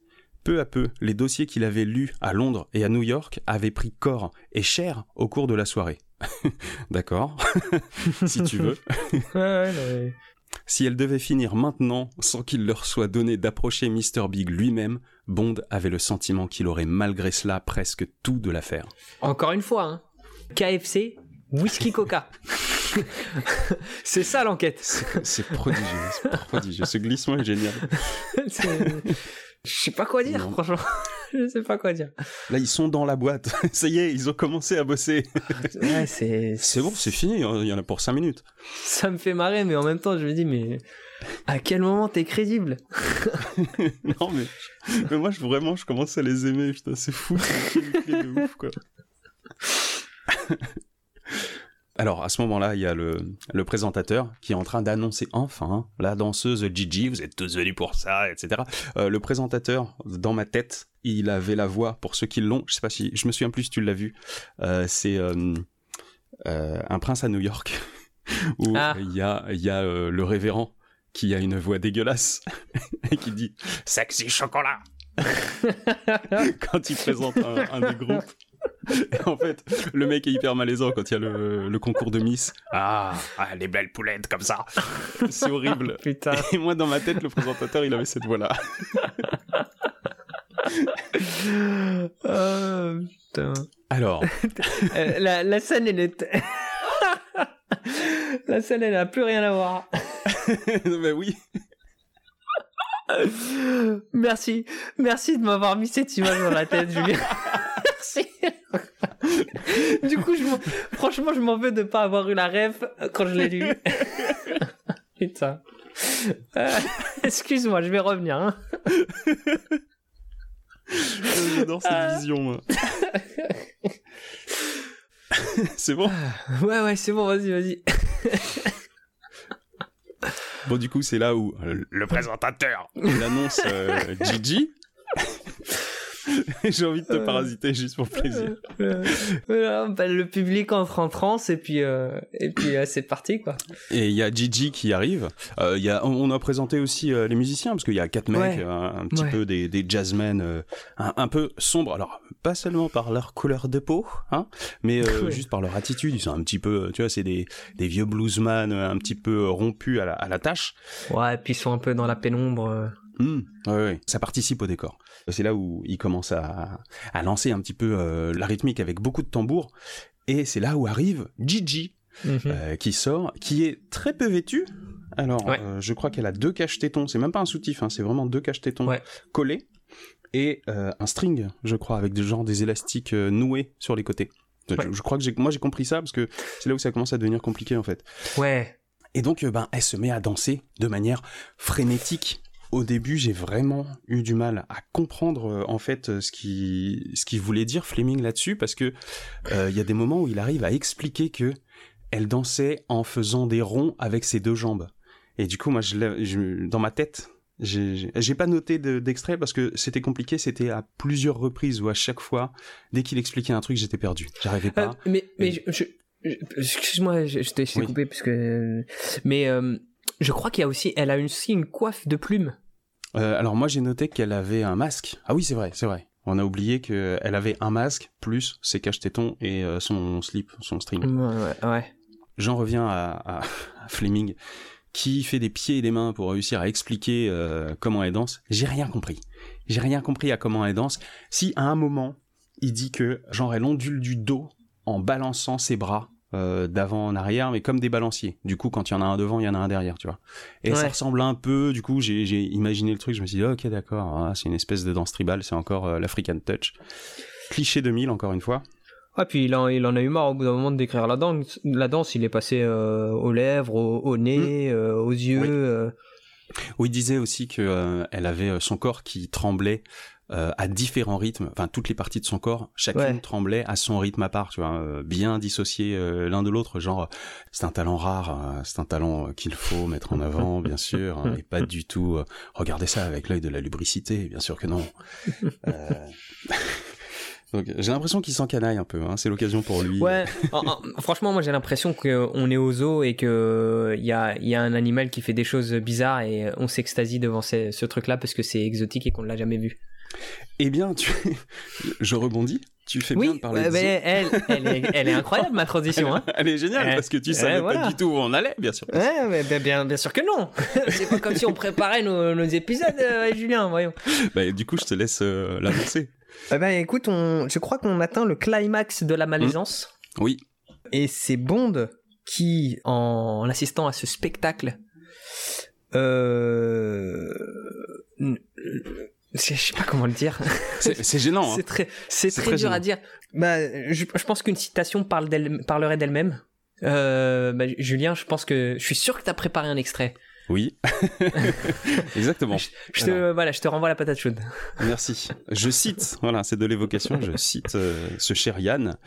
Peu à peu, les dossiers qu'il avait lus à Londres et à New York avaient pris corps et chair au cours de la soirée. D'accord, si tu veux. Si elle devait finir maintenant sans qu'il leur soit donné d'approcher Mr. Big lui-même, Bond avait le sentiment qu'il aurait malgré cela presque tout de l'affaire. Encore une fois, hein. KFC, whisky coca. c'est ça l'enquête. C'est prodigieux, c'est prodigieux. Ce glissement est génial. Je sais pas quoi dire, franchement. Je sais pas quoi dire. Là, ils sont dans la boîte. Ça y est, ils ont commencé à bosser. ouais, c'est. C'est bon, c'est fini. Il y en a pour 5 minutes. Ça me fait marrer, mais en même temps, je me dis, mais à quel moment t'es crédible? Non, mais... mais, moi, je, vraiment, je commence à les aimer. Putain, c'est fou. C'est de ouf, quoi. Alors à ce moment-là, il y a le, le, présentateur qui est en train d'annoncer enfin la danseuse Gigi, vous êtes tous venus pour ça, etc. Euh, le présentateur, dans ma tête, il avait la voix, pour ceux qui l'ont, je sais pas si, je me souviens plus si tu l'as vu, euh, c'est euh, un prince à New York, où ah. il y a, y a le révérend qui a une voix dégueulasse et qui dit « Sexy chocolat !» quand il présente un, un des groupes. Et en fait, le mec est hyper malaisant quand il y a le, concours de Miss. Ah, ah, les belles poulettes comme ça. C'est horrible. Putain. Et moi, dans ma tête, le présentateur, il avait cette voix-là. oh, putain. Alors. Euh, la, la scène, elle est. la scène, elle n'a plus rien à voir. Mais oui. Merci, merci de m'avoir mis cette image dans la tête, Julien. merci. du coup, je franchement, je m'en veux de pas avoir eu la rêve quand je l'ai lu. Putain. Euh, excuse-moi, je vais revenir. Hein. J'adore cette euh. vision. C'est bon? Ouais, ouais, c'est bon, vas-y, vas-y. Bon, du coup, c'est là où le présentateur il annonce euh, Gigi. J'ai envie de te euh, parasiter juste pour plaisir. Bah, le public entre en transe et puis euh, et puis c'est parti quoi. Et il y a Gigi qui arrive. Il y a, on a présenté aussi les musiciens parce qu'il y a quatre mecs, un, petit peu des, des jazzmen, un, peu sombres. Alors pas seulement par leur couleur de peau, hein, mais juste par leur attitude. Ils sont un petit peu, tu vois, c'est des, des vieux bluesman un petit peu rompus à la, à la tâche. Ouais, et puis ils sont un peu dans la pénombre. Mmh, ouais, ça participe au décor. C'est là où il commence à, à lancer un petit peu euh, la rythmique avec beaucoup de tambours. Et c'est là où arrive Gigi, mhm. euh, qui sort, qui est très peu vêtue. Alors, euh, je crois qu'elle a deux caches tétons. C'est même pas un soutif, hein, c'est vraiment deux caches tétons collés et un string, je crois, avec des genre des élastiques noués sur les côtés. Je, crois que moi j'ai compris ça parce que c'est là où ça commence à devenir compliqué en fait. Ouais. Et donc, ben, elle se met à danser de manière frénétique au début, j'ai vraiment eu du mal à comprendre euh, en fait euh, ce qui ce qu'il voulait dire Fleming là-dessus parce que euh, il y a des moments où il arrive à expliquer que elle dansait en faisant des ronds avec ses deux jambes. Et du coup, moi, je, dans ma tête, j'ai pas noté d'extrait parce que c'était compliqué. C'était à plusieurs reprises ou à chaque fois, dès qu'il expliquait un truc, j'étais perdu. J'arrivais pas. mais mais excuse-moi, je, t'ai coupé parce que mais Je crois qu'il y a aussi, elle a aussi une coiffe de plumes. Euh, alors moi j'ai noté qu'elle avait un masque. Ah oui c'est vrai, c'est vrai. On a oublié qu'elle avait un masque plus ses cache-tétons et euh, son slip, son string. Ouais, ouais. J'en reviens à, à, Fleming qui fait des pieds et des mains pour réussir à expliquer euh, comment elle danse. J'ai rien compris. J'ai rien compris à comment elle danse. Si à un moment il dit que genre elle ondule du dos en balançant ses bras euh, d'avant en arrière, mais comme des balanciers. Du coup, quand il y en a un devant, il y en a un derrière, tu vois. Et ça ressemble un peu, du coup, j'ai imaginé le truc, je me suis dit, ok, d'accord, ah, c'est une espèce de danse tribale, c'est encore euh, l'African Touch. Cliché 2000, encore une fois. Ah, puis il en, il en a eu marre au bout d'un moment de décrire la danse. La danse, il est passé euh, aux lèvres, au, nez, mm. aux yeux. Oui. il disait aussi que elle avait son corps qui tremblait euh, à différents rythmes, enfin toutes les parties de son corps, chacune tremblait à son rythme à part, tu vois, euh, bien dissociés euh, l'un de l'autre, genre c'est un talent rare, c'est un talent qu'il faut mettre en avant, bien sûr, hein, et pas du tout regarder ça avec l'œil de la lubricité, bien sûr que non. Donc j'ai l'impression qu'il s'encanaille un peu, hein, c'est l'occasion pour lui. Ouais, franchement moi j'ai l'impression qu'on est au zoo et qu'il y a, y a un animal qui fait des choses bizarres et on s'extasie devant ce, ce truc-là parce que c'est exotique et qu'on ne l'a jamais vu. Eh bien, tu... je rebondis. Tu fais bien de parler de mais elle, elle, est, elle, est, incroyable ma transition. Hein. elle est géniale parce que tu savais pas du tout où on allait, bien sûr. Ouais, mais bien, bien, sûr que non. C'est pas comme si on préparait nos, épisodes, euh, Julien, voyons. Bah, du coup, je te laisse euh, l'annoncer. Eh ben, écoute, on, je crois qu'on atteint le climax de la malaisance. Mmh. Oui. Et c'est Bond qui, en assistant à ce spectacle, euh, je sais pas comment le dire. C'est gênant. c'est très, c'est très, dur à dire. Bah, je, pense qu'une citation parle parlerait d'elle-même. Euh, bah, Julien, je pense que je suis sûr que tu as préparé un extrait. Oui, exactement. Je, te, voilà, je te renvoie la patate chaude. Merci. Je cite, voilà, c'est de l'évocation. Je cite euh, ce cher Yann.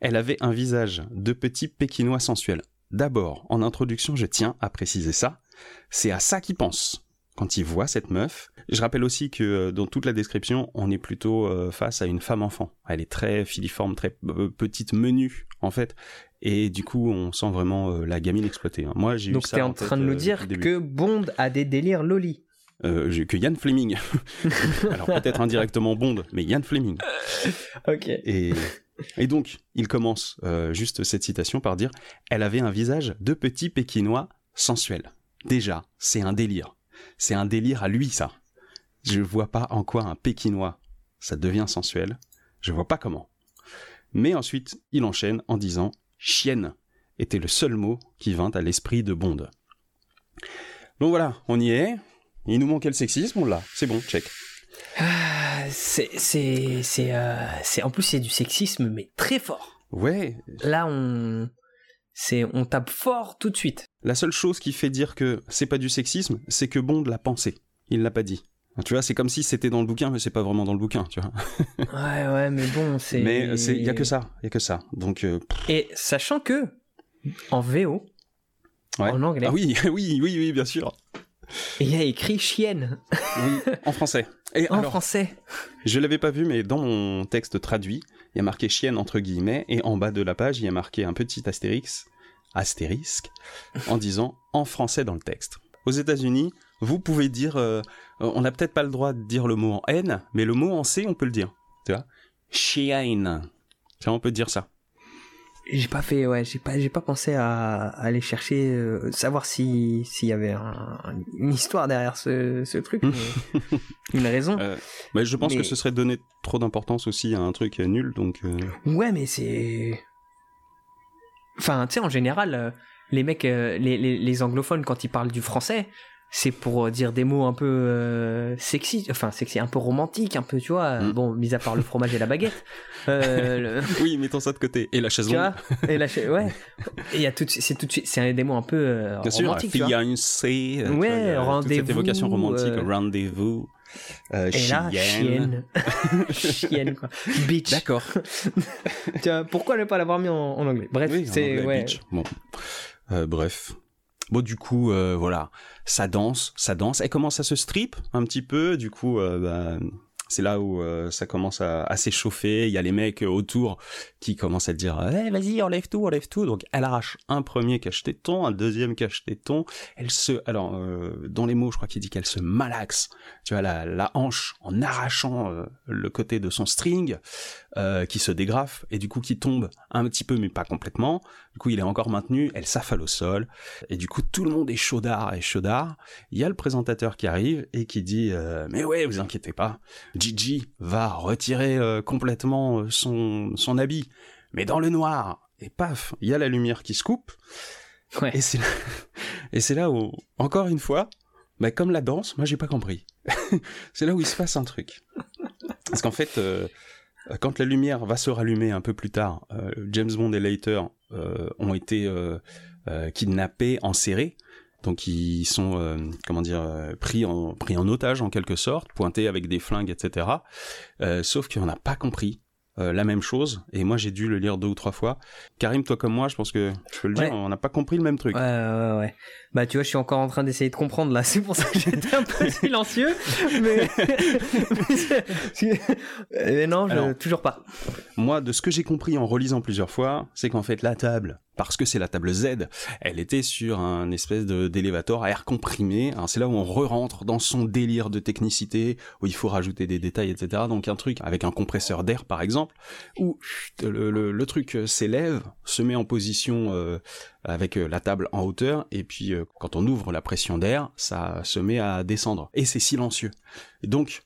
Elle avait un visage de petit pékinois sensuel. D'abord, en introduction, je tiens à préciser ça. C'est à ça qu'il pense quand il voit cette meuf. Je rappelle aussi que euh, dans toute la description, on est plutôt euh, face à une femme-enfant. Elle est très filiforme, très euh, petite, menue en fait. Et du coup, on sent vraiment la gamine exploitée. Hein. Moi, j'ai. Donc, t'es en, train de nous dire que Bond a des délires loli. Euh, que Yann Fleming. Alors peut-être indirectement Bond, mais Yann Fleming. ok. Et, et donc, il commence juste cette citation par dire Elle avait un visage de petit pékinois sensuel. Déjà, c'est un délire. C'est un délire à lui, ça. Je vois pas en quoi un Pékinois, ça devient sensuel. Je vois pas comment. Mais ensuite, il enchaîne en disant chienne était le seul mot qui vint à l'esprit de Bond. Donc voilà, on y est. Il nous manquait le sexisme, on l'a. C'est bon, check. Ah, c'est, c'est, c'est, euh, en plus c'est du sexisme, mais très fort. Ouais. Là, on, c'est, on tape fort tout de suite. La seule chose qui fait dire que c'est pas du sexisme, c'est que Bond l'a pensé. Il l'a pas dit. Tu vois, c'est comme si c'était dans le bouquin, mais c'est pas vraiment dans le bouquin, tu vois. ouais, ouais, mais bon, c'est. Mais il y a que ça, il y a que ça. Donc. Euh, Et sachant que en VO, en anglais. Ah oui, oui, oui, oui, bien sûr. Il y a écrit chienne. oui, en français. Et en français. Je l'avais pas vu, mais dans mon texte traduit, il y a marqué chienne entre guillemets, et en bas de la page, il y a marqué un petit astérisque astérisque en disant en français dans le texte. Aux États-Unis, vous pouvez dire, euh, on n'a peut-être pas le droit de dire le mot en N, mais le mot en C, on peut le dire. Tu vois? Chien. on peut dire ça. J'ai pas fait, ouais, j'ai pas, j'ai pas pensé à, aller chercher, euh, savoir si s'il y avait une histoire derrière ce, truc, une raison. Euh, mais je pense que ce serait donner trop d'importance aussi à un truc nul, donc. Ouais, mais c'est Enfin, tu sais, en général, les mecs, les, les, anglophones, quand ils parlent du français, c'est pour euh, dire des mots un peu sexy, enfin sexy, un peu romantique, un peu, tu vois. Mm. Bon, mis à part le fromage et la baguette. Oui, mettons ça de côté. Et la chaise longue. Et la chaise, ouais. Et il y a tout, c'est tout de suite, c'est des mots un peu Bien romantiques. Sûr, fiancé. Ouais, rendez-vous. Cette évocation romantique, rendez-vous. Euh, et là, chienne. chienne, quoi. Bitch. D'accord. pourquoi ne pas l'avoir mis en, anglais? Bref, c'est. Ouais. Bon. Euh, bref. Bon, du coup, euh, voilà. Ça danse, ça danse. Elle commence à se strip un petit peu? Du coup, bah, c'est là où euh, ça commence à, s'échauffer. Il y a les mecs autour qui commencent à dire eh, vas-y enlève tout, enlève tout. Donc elle arrache un premier cache-téton, un deuxième cache-téton. Elle se, alors euh, dans les mots, je crois qu'il dit qu'elle se malaxe. Tu vois la, hanche en arrachant euh, le côté de son string qui se dégrafe et du coup qui tombe un petit peu mais pas complètement. Du coup il est encore maintenu. Elle s'affale au sol et du coup tout le monde est chaudard et chaudard. Il y a le présentateur qui arrive et qui dit mais ouais vous inquiétez pas Gigi va retirer euh, complètement euh, son, son habit, mais dans le noir, et paf, il y a la lumière qui se coupe. Et c'est là, et c'est là où, encore une fois, bah, comme la danse, moi j'ai pas compris. c'est là où il se passe un truc. Parce qu'en fait, euh, quand la lumière va se rallumer un peu plus tard, James Bond et Later ont été kidnappés, enserrés, donc ils sont euh, comment dire euh, pris en pris en otage en quelque sorte, pointés avec des flingues, etc. Euh, sauf qu'on n'a pas compris euh, la même chose. Et moi, j'ai dû le lire deux ou trois fois. Karim, toi comme moi, je pense que je peux le dire, on n'a pas compris le même truc. Ouais, ouais, ouais. Bah, tu vois, je suis encore en train d'essayer de comprendre là. C'est pour ça que j'étais un peu silencieux. Mais, mais non, je... toujours pas. Moi, de ce que j'ai compris en relisant plusieurs fois, c'est qu'en fait, la table, parce que c'est la table Z, elle était sur un espèce d'élévateur à air comprimé. C'est là où on re-rentre dans son délire de technicité, où il faut rajouter des détails, etc. Donc un truc avec un compresseur d'air, par exemple où le, truc euh, s'élève, se met en position euh, avec euh, la table en hauteur, et puis quand on ouvre la pression d'air, ça se met à descendre. Et c'est silencieux. donc,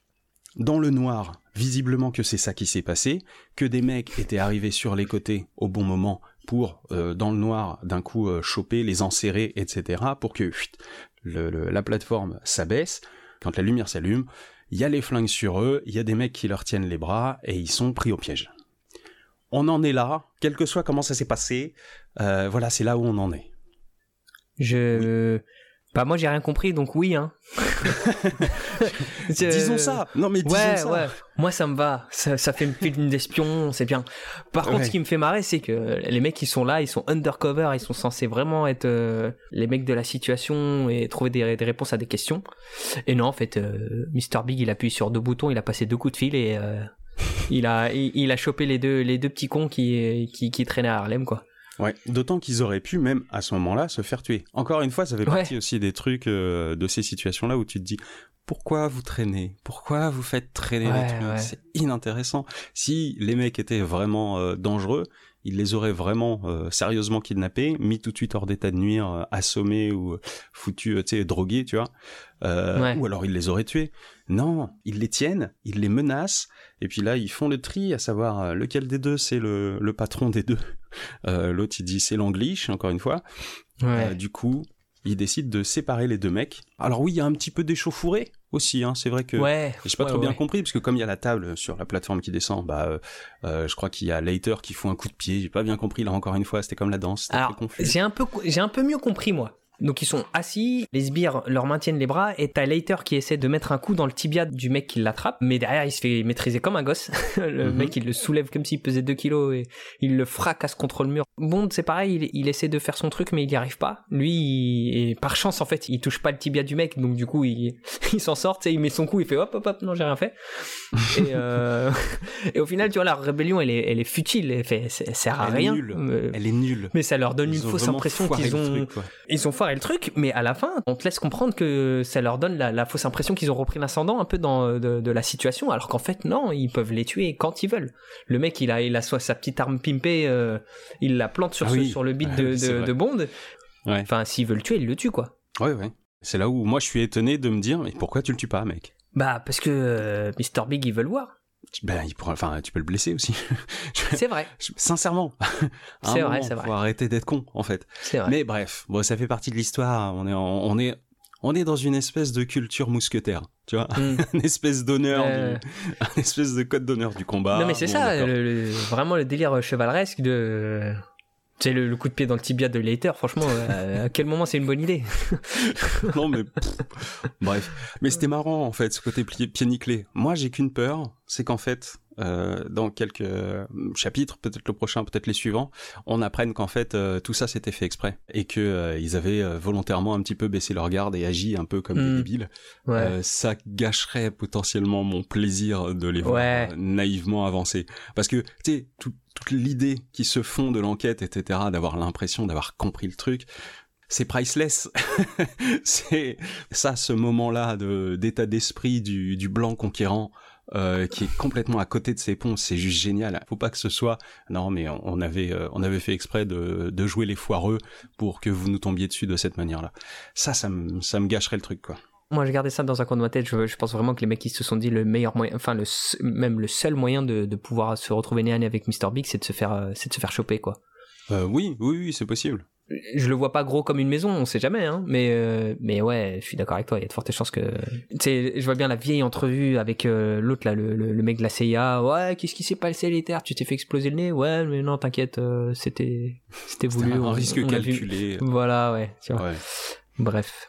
dans le noir, visiblement que c'est ça qui s'est passé, que des mecs étaient arrivés sur les côtés au bon moment pour, dans le noir, d'un coup choper, les enserrer, etc., pour que la plateforme s'abaisse. Quand la lumière s'allume, il y a les flingues sur eux, il y a des mecs qui leur tiennent les bras et ils sont pris au piège. On en est là, quel que soit comment ça s'est passé, euh, voilà, c'est là où on en est. Je, bah moi j'ai rien compris donc oui hein. disons ça. Non mais disons ouais, ça. Ouais. Moi ça me va. Ça, ça fait une film d'espion, c'est bien. Par contre ce qui me fait marrer c'est que les mecs qui sont là, ils sont undercover, ils sont censés vraiment être euh, les mecs de la situation et trouver des, des, réponses à des questions. Et non en fait euh, Mr Big il appuie sur deux boutons, il a passé deux coups de fil et euh, il a il, a chopé les deux les deux petits cons qui qui, qui traînaient à Harlem quoi. Ouais, d'autant qu'ils auraient pu même à ce moment-là se faire tuer. Encore une fois, ça fait partie aussi des trucs euh, de ces situations-là où tu te dis pourquoi vous traînez? Pourquoi vous faites traîner les trucs? C'est inintéressant. Si les mecs étaient vraiment euh, dangereux, ils les auraient vraiment euh, sérieusement kidnappés, mis tout de suite hors d'état de nuire, assommés ou foutus, tu sais, drogués, tu vois. Ou alors ils les auraient tués. Non, ils les tiennent, ils les menacent, et puis là ils font le tri, à savoir lequel des deux c'est le, le patron des deux. Euh, L'autre il dit c'est l'anglish, encore une fois. Euh, du coup, il décide de séparer les deux mecs. Alors oui, il y a un petit peu d'échauffourée aussi. Hein. C'est vrai que ouais, j'ai pas trop bien compris parce que comme il y a la table sur la plateforme qui descend, bah euh, euh je crois qu'il y a Later qui fout un coup de pied. J'ai pas bien compris là encore une fois. C'était comme la danse. Alors j'ai un peu j'ai un peu mieux compris moi. Donc ils sont assis, les sbires leur maintiennent les bras et t'as Later qui essaie de mettre un coup dans le tibia du mec qui l'attrape, mais derrière il se fait maîtriser comme un gosse. le mhm. mec il le soulève comme s'il pesait 2 kilos et il le fracasse contre le mur. Bond c'est pareil, il, essaie de faire son truc mais il y arrive pas. Lui, et par chance en fait, il touche pas le tibia du mec donc du coup il, il s'en sort, il met son coup, il fait hop hop hop, non j'ai rien fait. et, euh... et au final tu vois la rébellion elle est, elle est futile, elle, fait, elle sert à rien. Elle est nulle. Mais ça leur donne une fausse impression qu'ils ont, ils ont foiré le truc, mais à la fin, on te laisse comprendre que ça leur donne la, fausse impression qu'ils ont repris l'ascendant un peu dans de, la situation, alors qu'en fait non, ils peuvent les tuer quand ils veulent. Le mec, il a, il a soit sa petite arme pimpée, euh, il la plante sur, ah sur le beat de, de, Bond. Enfin, s'il veut le tuer, il le tue quoi. Ouais, ouais. C'est là où moi je suis étonné de me dire, mais pourquoi tu le tues pas, mec? Bah parce que euh, Mr Big il veut le voir. Ben, il pourra, enfin, tu peux le blesser aussi. c'est vrai. Sincèrement. c'est vrai, c'est vrai. Faut arrêter d'être con, en fait. C'est vrai. Mais bref, bon, ça fait partie de l'histoire. On est, on est, on est dans une espèce de culture mousquetaire, tu vois, mm. une espèce d'honneur, un espèce de code d'honneur du combat. Non mais c'est ça, vraiment le délire chevaleresque de c'est le, coup de pied dans le tibia de Later, franchement, euh, à quel moment c'est une bonne idée Non mais bref, mais c'était marrant en fait ce côté pied, nickelé. Moi j'ai qu'une peur, c'est qu'en fait euh, dans quelques euh, chapitres, peut-être le prochain, peut-être les suivants, on apprenne qu'en fait euh, tout ça s'était fait exprès et que ils avaient volontairement un petit peu baissé leur garde et agi un peu comme Mm. des débiles. Ouais. Euh, ça gâcherait potentiellement mon plaisir de les voir Ouais. naïvement avancer. Parce que, tu sais, tout- toute l'idée qui se fond de l'enquête, etc., d'avoir l'impression d'avoir compris le truc, c'est priceless. c'est ça, ce moment-là d'état d'esprit du, blanc conquérant. euh, qui est complètement à côté de ses ponts, c'est juste génial. Faut pas que ce soit non, mais on on avait euh, on avait fait exprès de, de jouer les foireux pour que vous nous tombiez dessus de cette manière-là. Ça, ça me ça me gâcherait le truc quoi. Moi, je gardais ça dans un coin de ma tête. Je, je pense vraiment que les mecs, ils se sont dit le meilleur moyen, enfin, le, même le seul moyen de, de pouvoir se retrouver nez à nez avec Mr. Big, c'est de se faire, euh, c'est de se faire choper, quoi. Euh, oui, oui, oui, c'est possible. Je le vois pas gros comme une maison, on sait jamais, hein. Mais, euh, mais ouais, je suis d'accord avec toi. Il y a de fortes chances que, tu sais, je vois bien la vieille entrevue avec euh, l'autre là, le, le, le mec de la CIA. Ouais, qu'est-ce qui s'est passé l'éther Tu t'es fait exploser le nez? Ouais, mais non, t'inquiète, c'était, c'était voulu. un on- risque on a vu. calculé. Voilà, ouais. tu vois. Ouais. Bref.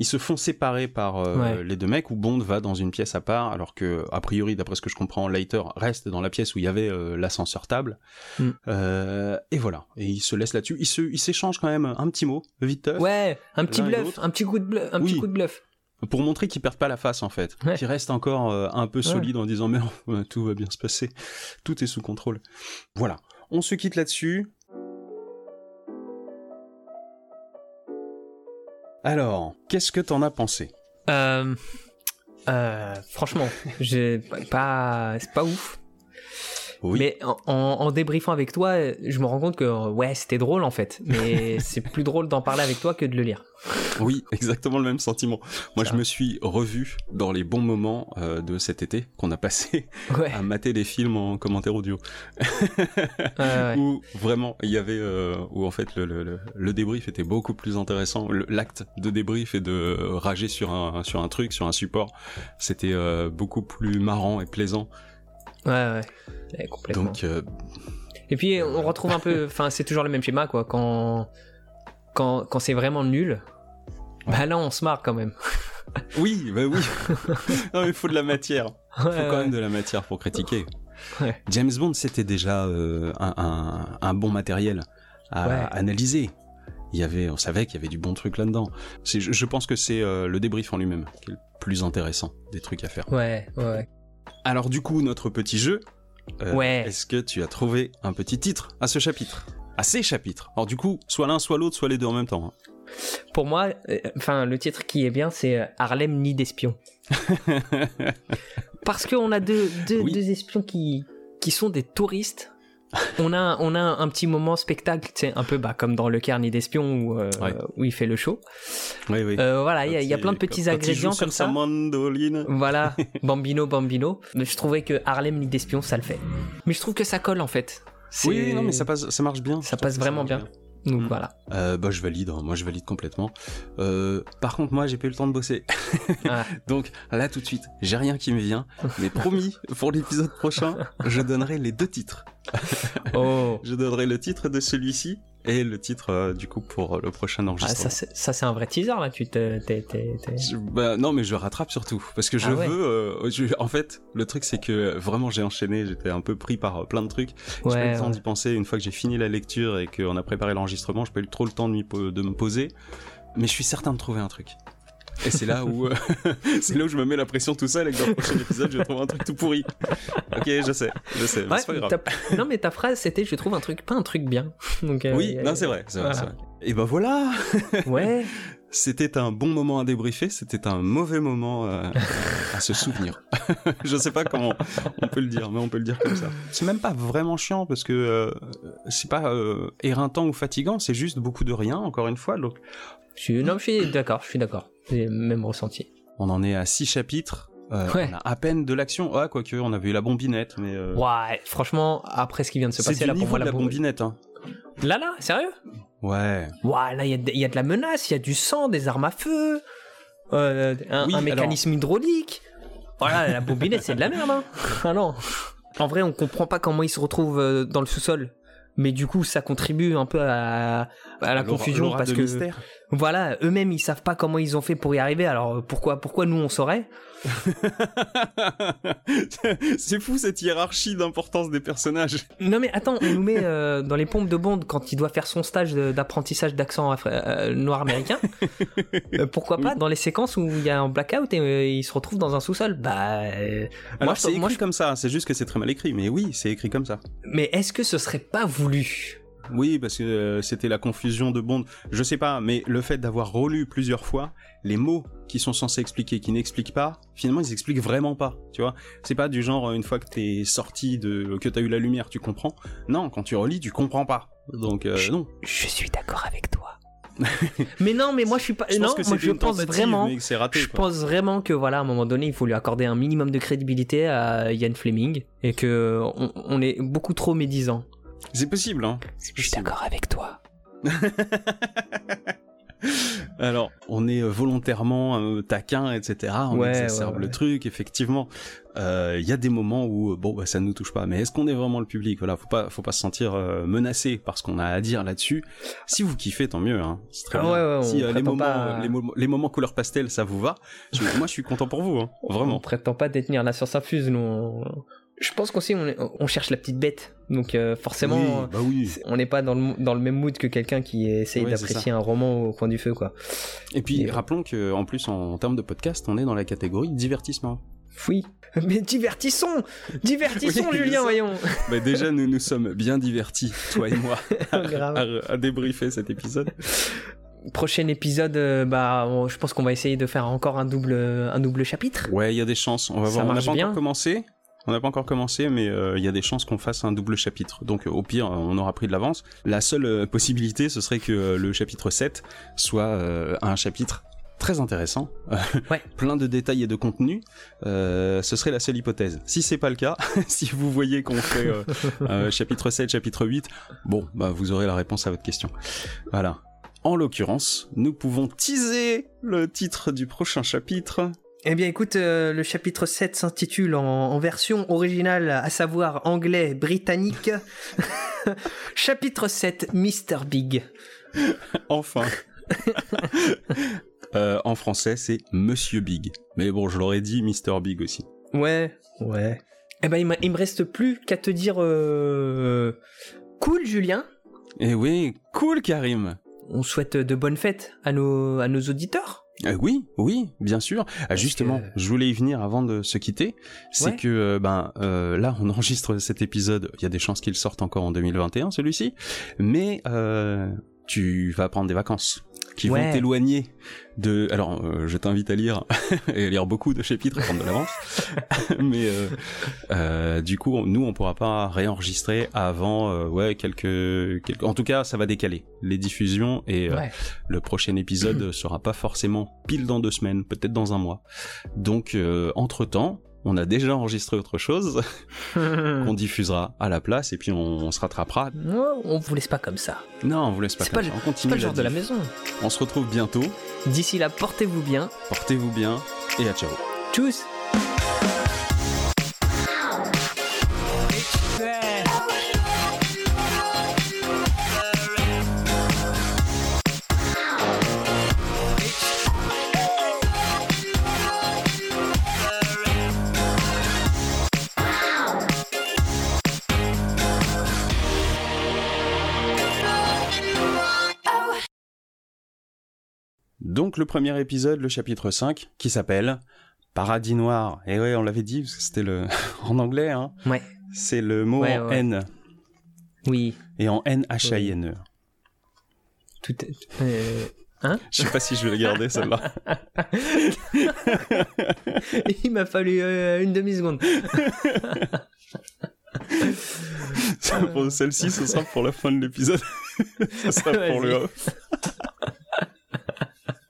Ils se font séparer par euh, Ouais. les deux mecs où Bond va dans une pièce à part, alors que, a priori, d'après ce que je comprends, Leiter reste dans la pièce où il y avait euh, l'ascenseur table. Mm. Euh, et voilà. Et ils se laissent là-dessus. Ils se, ils s'échangent quand même un petit mot, vite, Ouais, un petit bluff, un petit coup de bluff, un Oui. petit coup de bluff. pour montrer qu'ils perdent pas la face en fait, Ouais. qu'ils restent encore un peu solides en disant mais tout va bien se passer, tout est sous contrôle. Voilà. On se quitte là-dessus. Alors, qu'est-ce que t'en as pensé? Euh, euh, franchement, j'ai pas, c'est pas ouf. Oui. Mais en, en, débriefant avec toi, je me rends compte que euh, ouais, c'était drôle en fait. Mais c'est plus drôle d'en parler avec toi que de le lire. Oui, exactement le même sentiment. Moi, Ça. je me suis revu dans les bons moments euh, de cet été qu'on a passé Ouais. à mater des films en commentaire audio. ouais, ouais. Où vraiment, il y avait, euh, où en fait le, le, le- débrief était beaucoup plus intéressant. L'acte de débrief et de euh, rager sur un, sur un truc, sur un support, c'était euh, beaucoup plus marrant et plaisant. Ouais, ouais. Ouais, complètement. Donc, euh, Et puis on retrouve un peu, enfin c'est toujours le même schéma quoi. Quand quand quand c'est vraiment nul, bah là on se marre quand même. oui, bah oui. non, mais il faut de la matière. Il faut quand ouais. même de la matière pour critiquer. Ouais. James Bond, c'était déjà euh, un, un, un bon matériel à analyser. Il y avait, on savait qu'il y avait du bon truc là-dedans. Je pense que c'est euh, le débrief en lui-même qui est le plus intéressant des trucs à faire. Ouais, ouais. Alors du coup, notre petit jeu. euh, Ouais. Est-ce que tu as trouvé un petit titre à ce chapitre? À ces chapitres. Alors du coup, soit l'un, soit l'autre, soit les deux en même temps. hein. Pour moi, euh, enfin le titre qui est bien, c'est euh, Harlem nid d'espions. Parce qu'on a deux, deux, Oui. deux espions qui, qui sont des touristes. On a, on a un petit moment spectacle, tu sais, un peu bah, comme dans Le Carnet d'espions où, euh, Ouais. où il fait le show. oui, oui. Euh, voilà, il y, a- y plein de petits quand ingrédients comme ça. mandoline. Voilà, Bambino, Bambino. Mais je trouvais que Harlem nid d'espions, ça le fait. Mais je trouve que ça colle en fait. C'est- Oui, non, mais ça passe, ça marche bien. Ça passe vraiment bien. Donc Mm. voilà. Euh, bah je valide, hein. moi je valide complètement. Euh, par contre moi j'ai pas eu le temps de bosser. Ah. Donc là tout de suite, j'ai rien qui me vient, mais promis, pour l'épisode prochain, je donnerai les deux titres. Oh. Je donnerai le titre de celui-ci et le titre euh, du coup pour le prochain Ah, enregistrement. ça, c'est- ça c'est un vrai teaser là. Tu te, t'es- t'es- t'es- Je- bah, non mais je rattrape surtout parce que je Ah ouais. veux euh, je- en fait le truc c'est que vraiment j'ai enchaîné j'étais un peu pris par euh, plein de trucs j'ai pas eu Ouais, le temps ouais. d'y penser une fois que j'ai fini la lecture et qu'on a préparé l'enregistrement j'ai pas eu trop le temps de, m'y po- de me poser mais je suis certain de trouver un truc et c'est là où euh, c'est là où je me mets la pression tout seul et que dans le prochain épisode je vais trouver un truc tout pourri ok je sais je sais mais Ouais, c'est pas grave non mais ta phrase c'était je trouve un truc pas un truc bien. Donc, euh, oui euh, non c'est vrai c'est vrai, voilà. c'est vrai. et ben voilà Ouais. C'était un bon moment à débriefer, c'était un mauvais moment euh, à se souvenir. je sais pas comment on peut le dire, mais on peut le dire comme ça. C'est même pas vraiment chiant parce que euh, c'est pas euh, éreintant ou fatigant, c'est juste beaucoup de rien, encore une fois. Donc Je suis, non, je suis d'accord, je suis d'accord. J'ai le même ressenti. on en est à six chapitres. euh, Ouais. On a à peine de l'action. Ah, quoique, on avait eu la bombinette, mais. euh, Ouais, franchement, après ce qui vient de se passer là pour moi la bombinette, hein. Là là, sérieux? Ouais. Ouais, là il y, a de- il y a de la menace, il y a du sang, des armes à feu, euh, un, Oui, un mécanisme hydraulique. Voilà, la bobinette c'est de la merde. Hein. Ah non. En vrai, on comprend pas comment ils se retrouvent dans le sous-sol. Mais du coup, ça contribue un peu à, à la confusion parce que mystère. Voilà, eux-mêmes ils savent pas comment ils ont fait pour y arriver. Alors pourquoi pourquoi nous on saurait? C'est fou cette hiérarchie d'importance des personnages. Non mais attends, on nous met euh, dans les pompes de Bond quand il doit faire son stage d'apprentissage d'accent euh, noir américain. Euh, pourquoi pas dans les séquences où il y a un blackout et il se retrouve dans un sous-sol? Bah, moi c'est écrit comme ça. C'est juste que c'est très mal écrit, mais oui, c'est écrit comme ça. Mais est-ce que ce serait pas voulu? Oui, parce que euh, c'était la confusion de Bond. Je sais pas, mais le fait d'avoir relu plusieurs fois, les mots qui sont censés expliquer, qui n'expliquent pas, finalement ils expliquent vraiment pas. Tu vois, c'est pas du genre une fois que t'es sorti de, que t'as eu la lumière, tu comprends. Non, quand tu relis, tu comprends pas. Donc euh, non. Je suis d'accord avec toi. mais non, mais moi je suis pas. non, moi je pense vraiment. Raté, je pense vraiment que voilà, à un moment donné, il faut lui accorder un minimum de crédibilité à Ian Fleming et que on est beaucoup trop médisant. C'est possible, hein. Je suis d'accord avec toi. Alors, on est volontairement euh, taquin, etc. On ouais, exacerbe le truc, effectivement. Il euh, y a des moments où bon, bah, ça ne nous touche pas. Mais est-ce qu'on est vraiment le public? Voilà, faut pas, faut pas se sentir euh, menacé par ce qu'on a à dire là-dessus. Si vous kiffez, tant mieux. Hein. C'est très bien. si les moments, les, moments, couleur pastel, ça vous va, moi, je suis content pour vous, hein. vraiment. On prétend pas détenir la science infuse, nous je pense qu'aussi on, on, cherche la petite bête, donc euh, forcément bah on n'est pas dans le, dans le même mood que quelqu'un qui essaye d'apprécier un roman au coin du feu quoi. Et puis rappelons que en plus en, termes de podcast, on est dans la catégorie divertissement. Oui, mais divertissons, divertissons Julien, voyons. Mais déjà nous nous sommes bien divertis, toi et moi, à, à, débriefer cet épisode prochain épisode, euh, bah, je pense qu'on va essayer de faire encore un double, un double chapitre. Ouais, il y a des chances. On va voir. On n'a pas encore commencé. On n'a pas encore commencé, mais euh, il y a des chances qu'on fasse un double chapitre. Donc au pire, on aura pris de l'avance. La seule euh, possibilité, ce serait que euh, le chapitre 7 soit un chapitre très intéressant, ouais. plein de détails et de contenu. ce serait la seule hypothèse. Si c'est pas le cas, si vous voyez qu'on fait chapitre 7, chapitre 8, bon, bah vous aurez la réponse à votre question. Voilà. En l'occurrence, nous pouvons teaser le titre du prochain chapitre. Eh bien écoute, euh, le chapitre 7 s'intitule en, version originale, à savoir anglais britannique. chapitre 7, Mr. Big. enfin. Euh, en français, c'est Monsieur Big. Mais bon, je l'aurais dit Mr. Big aussi. Ouais, ouais. Eh ben, il, il me reste plus qu'à te dire euh, cool, Julien. Eh oui, cool, Karim. On souhaite de bonnes fêtes à nos, à nos auditeurs. Euh, oui, oui, bien sûr. Ah, justement, je voulais y venir avant de se quitter. C'est que euh, ben euh, là, on enregistre cet épisode. Il y a des chances qu'il sorte encore en 2021, celui-ci. Mais tu vas prendre des vacances qui vont t'éloigner de. Alors, euh, je t'invite à lire et à lire beaucoup de chapitres et prendre de l'avance. Mais euh, euh, du coup, nous, on pourra pas réenregistrer avant, euh, ouais, quelques, quelques. En tout cas, ça va décaler les diffusions et le prochain épisode sera pas forcément pile dans deux semaines, peut-être dans un mois. Donc, entre temps, on a déjà enregistré autre chose qu'on diffusera à la place et puis on, se rattrapera. Non, on vous laisse pas comme ça. Non, on vous laisse pas comme ça. On continue. pas le genre de la maison. On se retrouve bientôt. D'ici là, portez-vous bien. Portez-vous bien et à ciao. Tchuss. Donc le premier épisode, le chapitre 5, qui s'appelle Paradis Noir. Et ouais, on l'avait dit, parce que c'était le... en anglais, hein. Ouais. C'est le mot en N. Oui. Et en N-H-I-N-E. Tout est... Euh... Hein? Je sais pas si je vais le garder celle-là. Il m'a fallu euh, une demi-seconde. Celle-ci, ce sera pour la fin de l'épisode. ce sera pour le off.